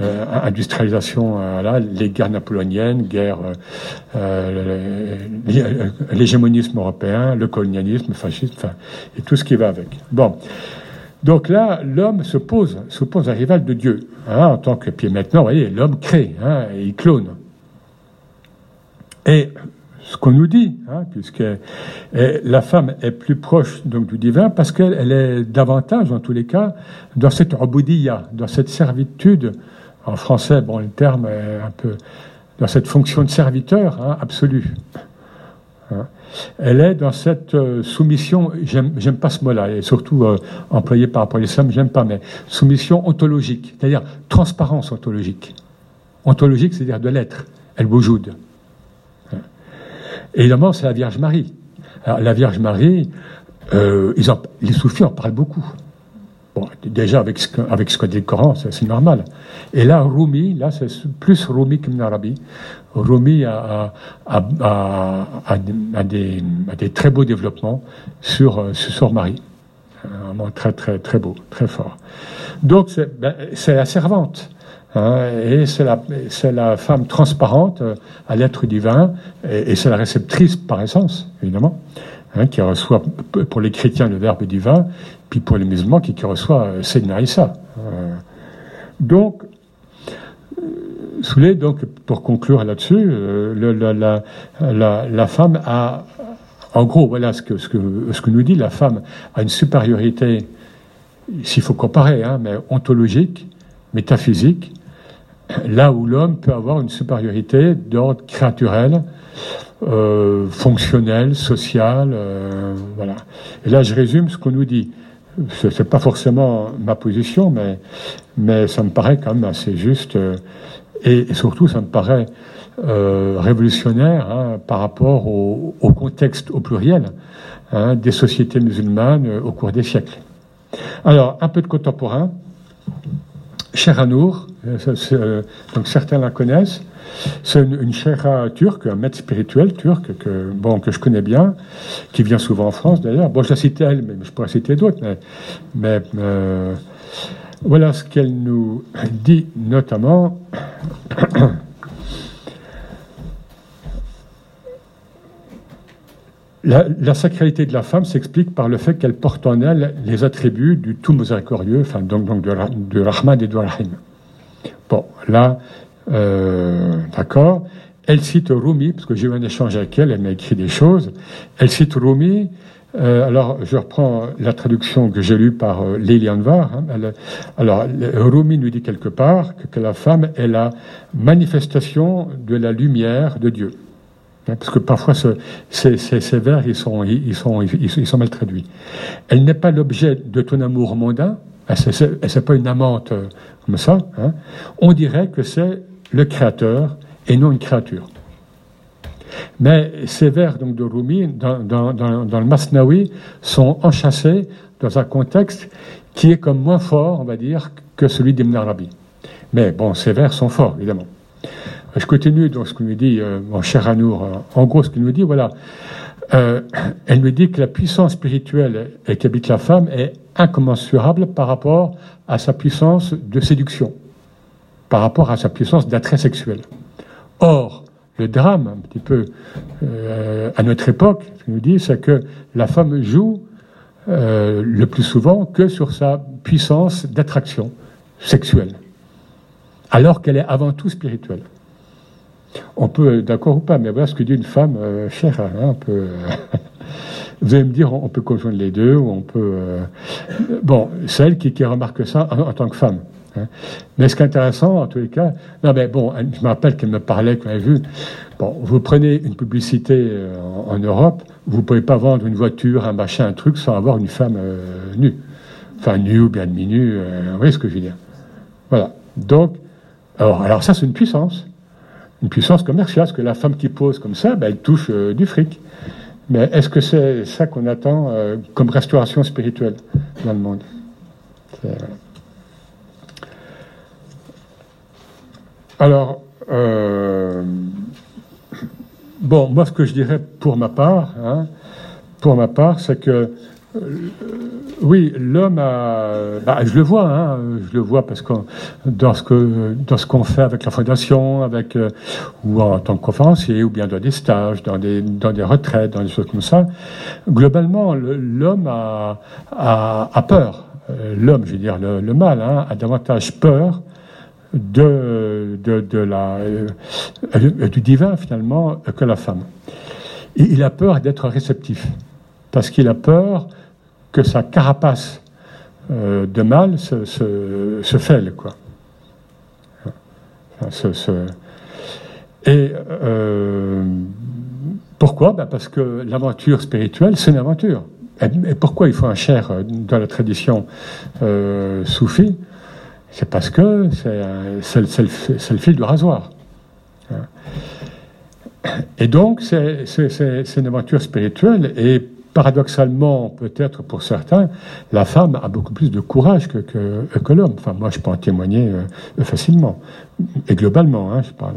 Speaker 1: euh, industrialisation, euh, les guerres napoléoniennes, guerre, l'hégémonisme européen, le colonialisme, le fascisme, et tout ce qui va avec. Bon. Donc là, l'homme se pose, se pose un rival de Dieu, hein, en tant que. Puis maintenant, vous voyez, l'homme crée, hein, et il clone. Et ce qu'on nous dit, hein, puisque la femme est plus proche du divin parce qu'elle est davantage, en tous les cas, dans cette oboudia, dans cette servitude. En français, bon, le terme est un peu dans cette fonction de serviteur hein, absolu. Hein. Elle est dans cette euh, soumission, j'aime pas ce mot-là, et surtout euh, employé par rapport à l'islam, j'aime pas, mais soumission ontologique, c'est-à-dire transparence ontologique. Ontologique, c'est-à-dire de l'être, elle bougeoude. Évidemment, c'est la Vierge Marie. Alors, la Vierge Marie, euh, les soufis en parlent beaucoup. Bon, déjà, avec ce, avec ce que dit le Coran, c'est normal. Et là, Rumi, là, c'est plus Rumi qu'Ibn Arabi. Rumi a, a, a, des, très beaux développements sur, euh, sur Marie. Vraiment très, très, très beau, très fort. Donc, c'est ben, la servante. Hein, et c'est la, la, femme transparente euh, à l'être divin, et, c'est la réceptrice par essence, évidemment, hein, qui reçoit pour les chrétiens le Verbe divin, puis pour les musulmans qui, reçoit euh, Seigneur Issa. Euh, donc, Soulé, donc, pour conclure là-dessus, la, femme a, en gros, voilà ce que, ce, que, ce que nous dit, la femme a une supériorité, s'il faut comparer, hein, mais ontologique, métaphysique, là où l'homme peut avoir une supériorité d'ordre créaturel, euh, fonctionnelle, euh, voilà. Et là, je résume ce qu'on nous dit. Ce n'est pas forcément ma position, mais, mais ça me paraît quand même assez juste. Euh, et, surtout, ça me paraît révolutionnaire hein, par rapport au, contexte au pluriel hein, des sociétés musulmanes au cours des siècles. Alors, un peu de contemporain. Cher Anour, donc certains la connaissent, c'est une, une turque, un maître spirituel turc que, bon, que je connais bien, qui vient souvent en France d'ailleurs. Bon, je la cite elle, mais je pourrais citer d'autres. Mais, euh, voilà ce qu'elle nous dit notamment. <coughs> La, sacralité de la femme s'explique par le fait qu'elle porte en elle les attributs du tout miséricordieux, enfin donc, donc de, de Rahman et de Rahim. Bon, là, euh, d'accord Elle cite Rumi, parce que j'ai eu un échange avec elle, elle m'a écrit des choses. Elle cite Rumi. Euh, alors, je reprends la traduction que j'ai lue par euh, Lili Anvar. Hein. alors, Rumi nous dit quelque part que, la femme est la manifestation de la lumière de Dieu. Hein, parce que parfois, ces, vers, ils sont, mal traduits. Elle n'est pas l'objet de ton amour mondain, elle n'est pas une amante comme ça. Hein. On dirait que c'est le créateur et non une créature. Mais ces vers donc, de Rumi, dans, le Masnawi, sont enchâssés dans un contexte qui est comme moins fort, on va dire, que celui d'Ibn Arabi. Mais bon, ces vers sont forts, évidemment. Je continue dans ce que nous dit euh, mon cher Anour. En gros, ce qu'il nous dit, voilà, euh, elle nous dit que la puissance spirituelle qu'habite la femme est incommensurable par rapport à sa puissance de séduction par rapport à sa puissance d'attrait sexuel. Or, le drame, un petit peu euh, à notre époque, ce qu'il nous dit, c'est que la femme joue euh, le plus souvent que sur sa puissance d'attraction sexuelle, alors qu'elle est avant tout spirituelle. On peut, d'accord ou pas, mais voilà ce que dit une femme euh, chère. Hein, <laughs> vous allez me dire, on peut conjoindre les deux, ou on peut. bon, celle qui, qui remarque ça en tant que femme. Hein. Mais ce qui est intéressant, en tous les cas, non, mais bon, je me rappelle qu'elle me parlait, qu'on avait vu, bon, vous prenez une publicité euh, en, Europe, vous ne pouvez pas vendre une voiture, un machin, un truc, sans avoir une femme euh, nue. Enfin, nue ou bien demi-nue, euh, vous voyez ce que je veux dire. Voilà. Donc, alors, ça, c'est une puissance. Une puissance commerciale, parce que la femme qui pose comme ça, ben, elle touche du fric. Mais est-ce que c'est ça qu'on attend comme restauration spirituelle dans le monde? Alors, euh, bon, moi, ce que je dirais pour ma part, hein, pour ma part, c'est que euh, oui, l'homme a, bah, je le vois, hein, je le vois parce que dans ce que dans ce qu'on fait avec la fondation, avec euh, ou en tant que conférencier, ou bien dans des stages, dans des dans des retraites, dans des choses comme ça, globalement, l'homme a, a, peur. L'homme, je veux dire le, le mal, hein, a davantage peur euh, du divin finalement que la femme. Il a peur d'être réceptif, parce qu'il a peur que sa carapace euh, de mal se, se, se fêle, quoi. Et euh, pourquoi? Ben Parce que l'aventure spirituelle, c'est une aventure. Et, pourquoi il faut un cher dans la tradition soufie? C'est parce que c'est le, fil du rasoir. Et donc, c'est une aventure spirituelle et paradoxalement, peut-être pour certains, la femme a beaucoup plus de courage que, l'homme. Enfin, moi, je peux en témoigner euh, facilement. Et globalement, hein, je parle.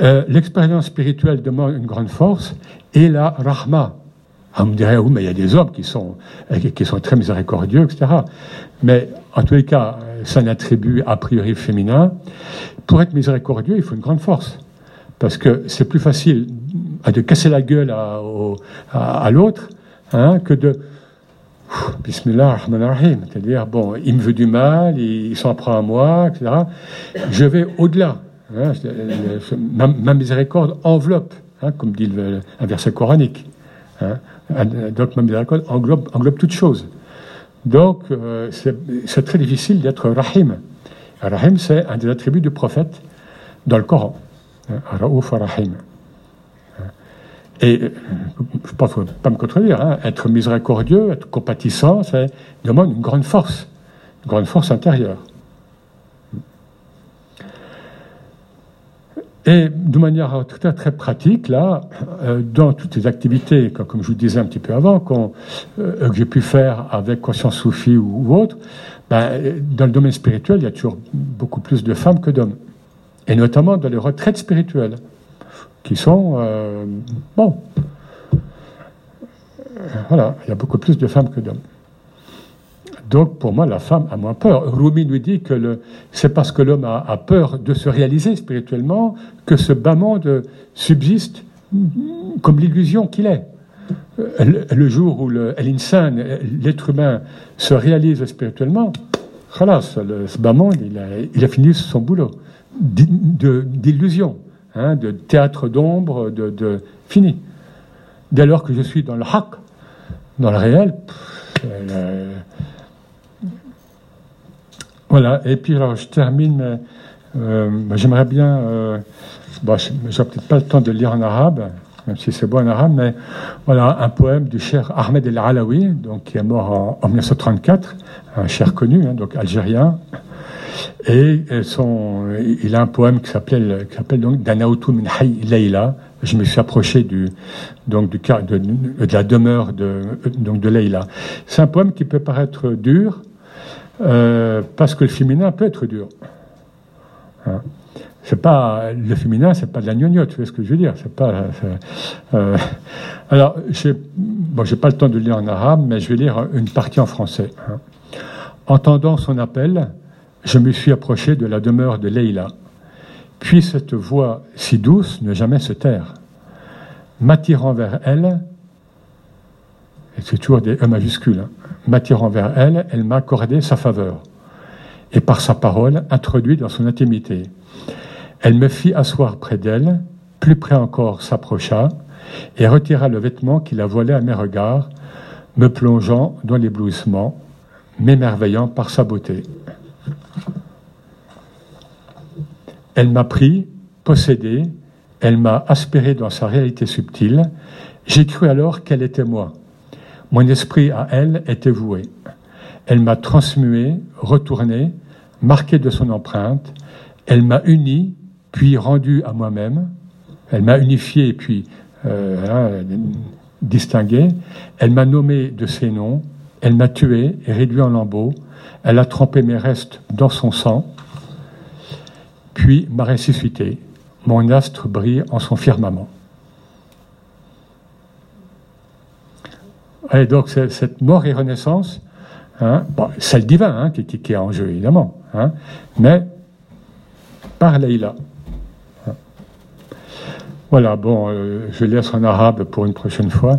Speaker 1: Euh, l'expérience spirituelle demande une grande force et la rahma. On me dirait, oui, mais il y a des hommes qui sont, qui sont très miséricordieux, etc. Mais en tous les cas, c'est un attribut a priori féminin. Pour être miséricordieux, il faut une grande force. Parce que c'est plus facile de casser la gueule à, l'autre hein, que de. Bismillah rahim C'est-à-dire, bon, il me veut du mal, il, s'en prend à moi, etc. Je vais au-delà. Hein, ma, miséricorde enveloppe, hein, comme dit un verset coranique. donc ma miséricorde englobe, englobe toute chose. Donc, euh, c'est très difficile d'être rahim. Rahim, c'est un des attributs du prophète dans le Coran. Raouf rahim. Et euh, je pense ne pas me contredire. Hein, être miséricordieux, être compatissant, ça demande une grande force, une grande force intérieure. Et de manière très, pratique, là, euh, dans toutes les activités, comme je vous disais un petit peu avant, euh, que j'ai pu faire avec Conscience Soufie ou, autre, ben, dans le domaine spirituel, il y a toujours beaucoup plus de femmes que d'hommes. Et notamment dans les retraites spirituelles, qui sont, euh, bon, voilà, il y a beaucoup plus de femmes que d'hommes. Donc, pour moi, la femme a moins peur. Rumi nous dit que c'est parce que l'homme a, peur de se réaliser spirituellement que ce bas monde subsiste comme l'illusion qu'il est. Le, jour où l'insan, l'être humain, se réalise spirituellement, voilà, ce bas monde, il a, fini son boulot d'illusion, hein, de théâtre d'ombre, de, fini. Dès lors que je suis dans le haq, dans le réel, voilà, et puis alors je termine, euh, j'aimerais bien, euh, bon, je n'ai peut-être pas le temps de lire en arabe, même si c'est beau en arabe, mais voilà un poème du cher Ahmed El Alaoui, donc qui est mort en, 1934, un cher connu, hein, donc algérien. Et, son, il a un poème qui s'appelle, qui s'appelle donc Danautu min Leila. Je me suis approché du, donc du, de, de la demeure de, donc de Leila. C'est un poème qui peut paraître dur, euh, parce que le féminin peut être dur. Hein. C'est pas le féminin, c'est pas de la gnognotte, tu vois ce que je veux dire. C'est pas. Euh, alors, j'ai bon, j'ai pas le temps de lire en arabe, mais je vais lire une partie en français. Hein. Entendant son appel, je me suis approché de la demeure de Leila. Puis cette voix si douce ne jamais se taire. M'attirant vers elle, et c'est toujours des E majuscules, hein, m'attirant vers elle, elle m'a accordé sa faveur, et par sa parole introduit dans son intimité. Elle me fit asseoir près d'elle, plus près encore s'approcha, et retira le vêtement qui la voilait à mes regards, me plongeant dans l'éblouissement, m'émerveillant par sa beauté. Elle m'a pris, possédé, elle m'a aspiré dans sa réalité subtile, j'ai cru alors qu'elle était moi. Mon esprit à elle était voué. Elle m'a transmué, retourné, marqué de son empreinte. Elle m'a uni, puis rendu à moi-même. Elle m'a unifié, puis euh, distingué. Elle m'a nommé de ses noms. Elle m'a tué et réduit en lambeaux. Elle a trempé mes restes dans son sang, puis m'a ressuscité. Mon astre brille en son firmament. Et donc cette mort et renaissance, hein, c'est le divin hein, qui, qui, est en jeu, évidemment, hein, mais par Leïla. Voilà, bon, euh, je laisse en arabe pour une prochaine fois.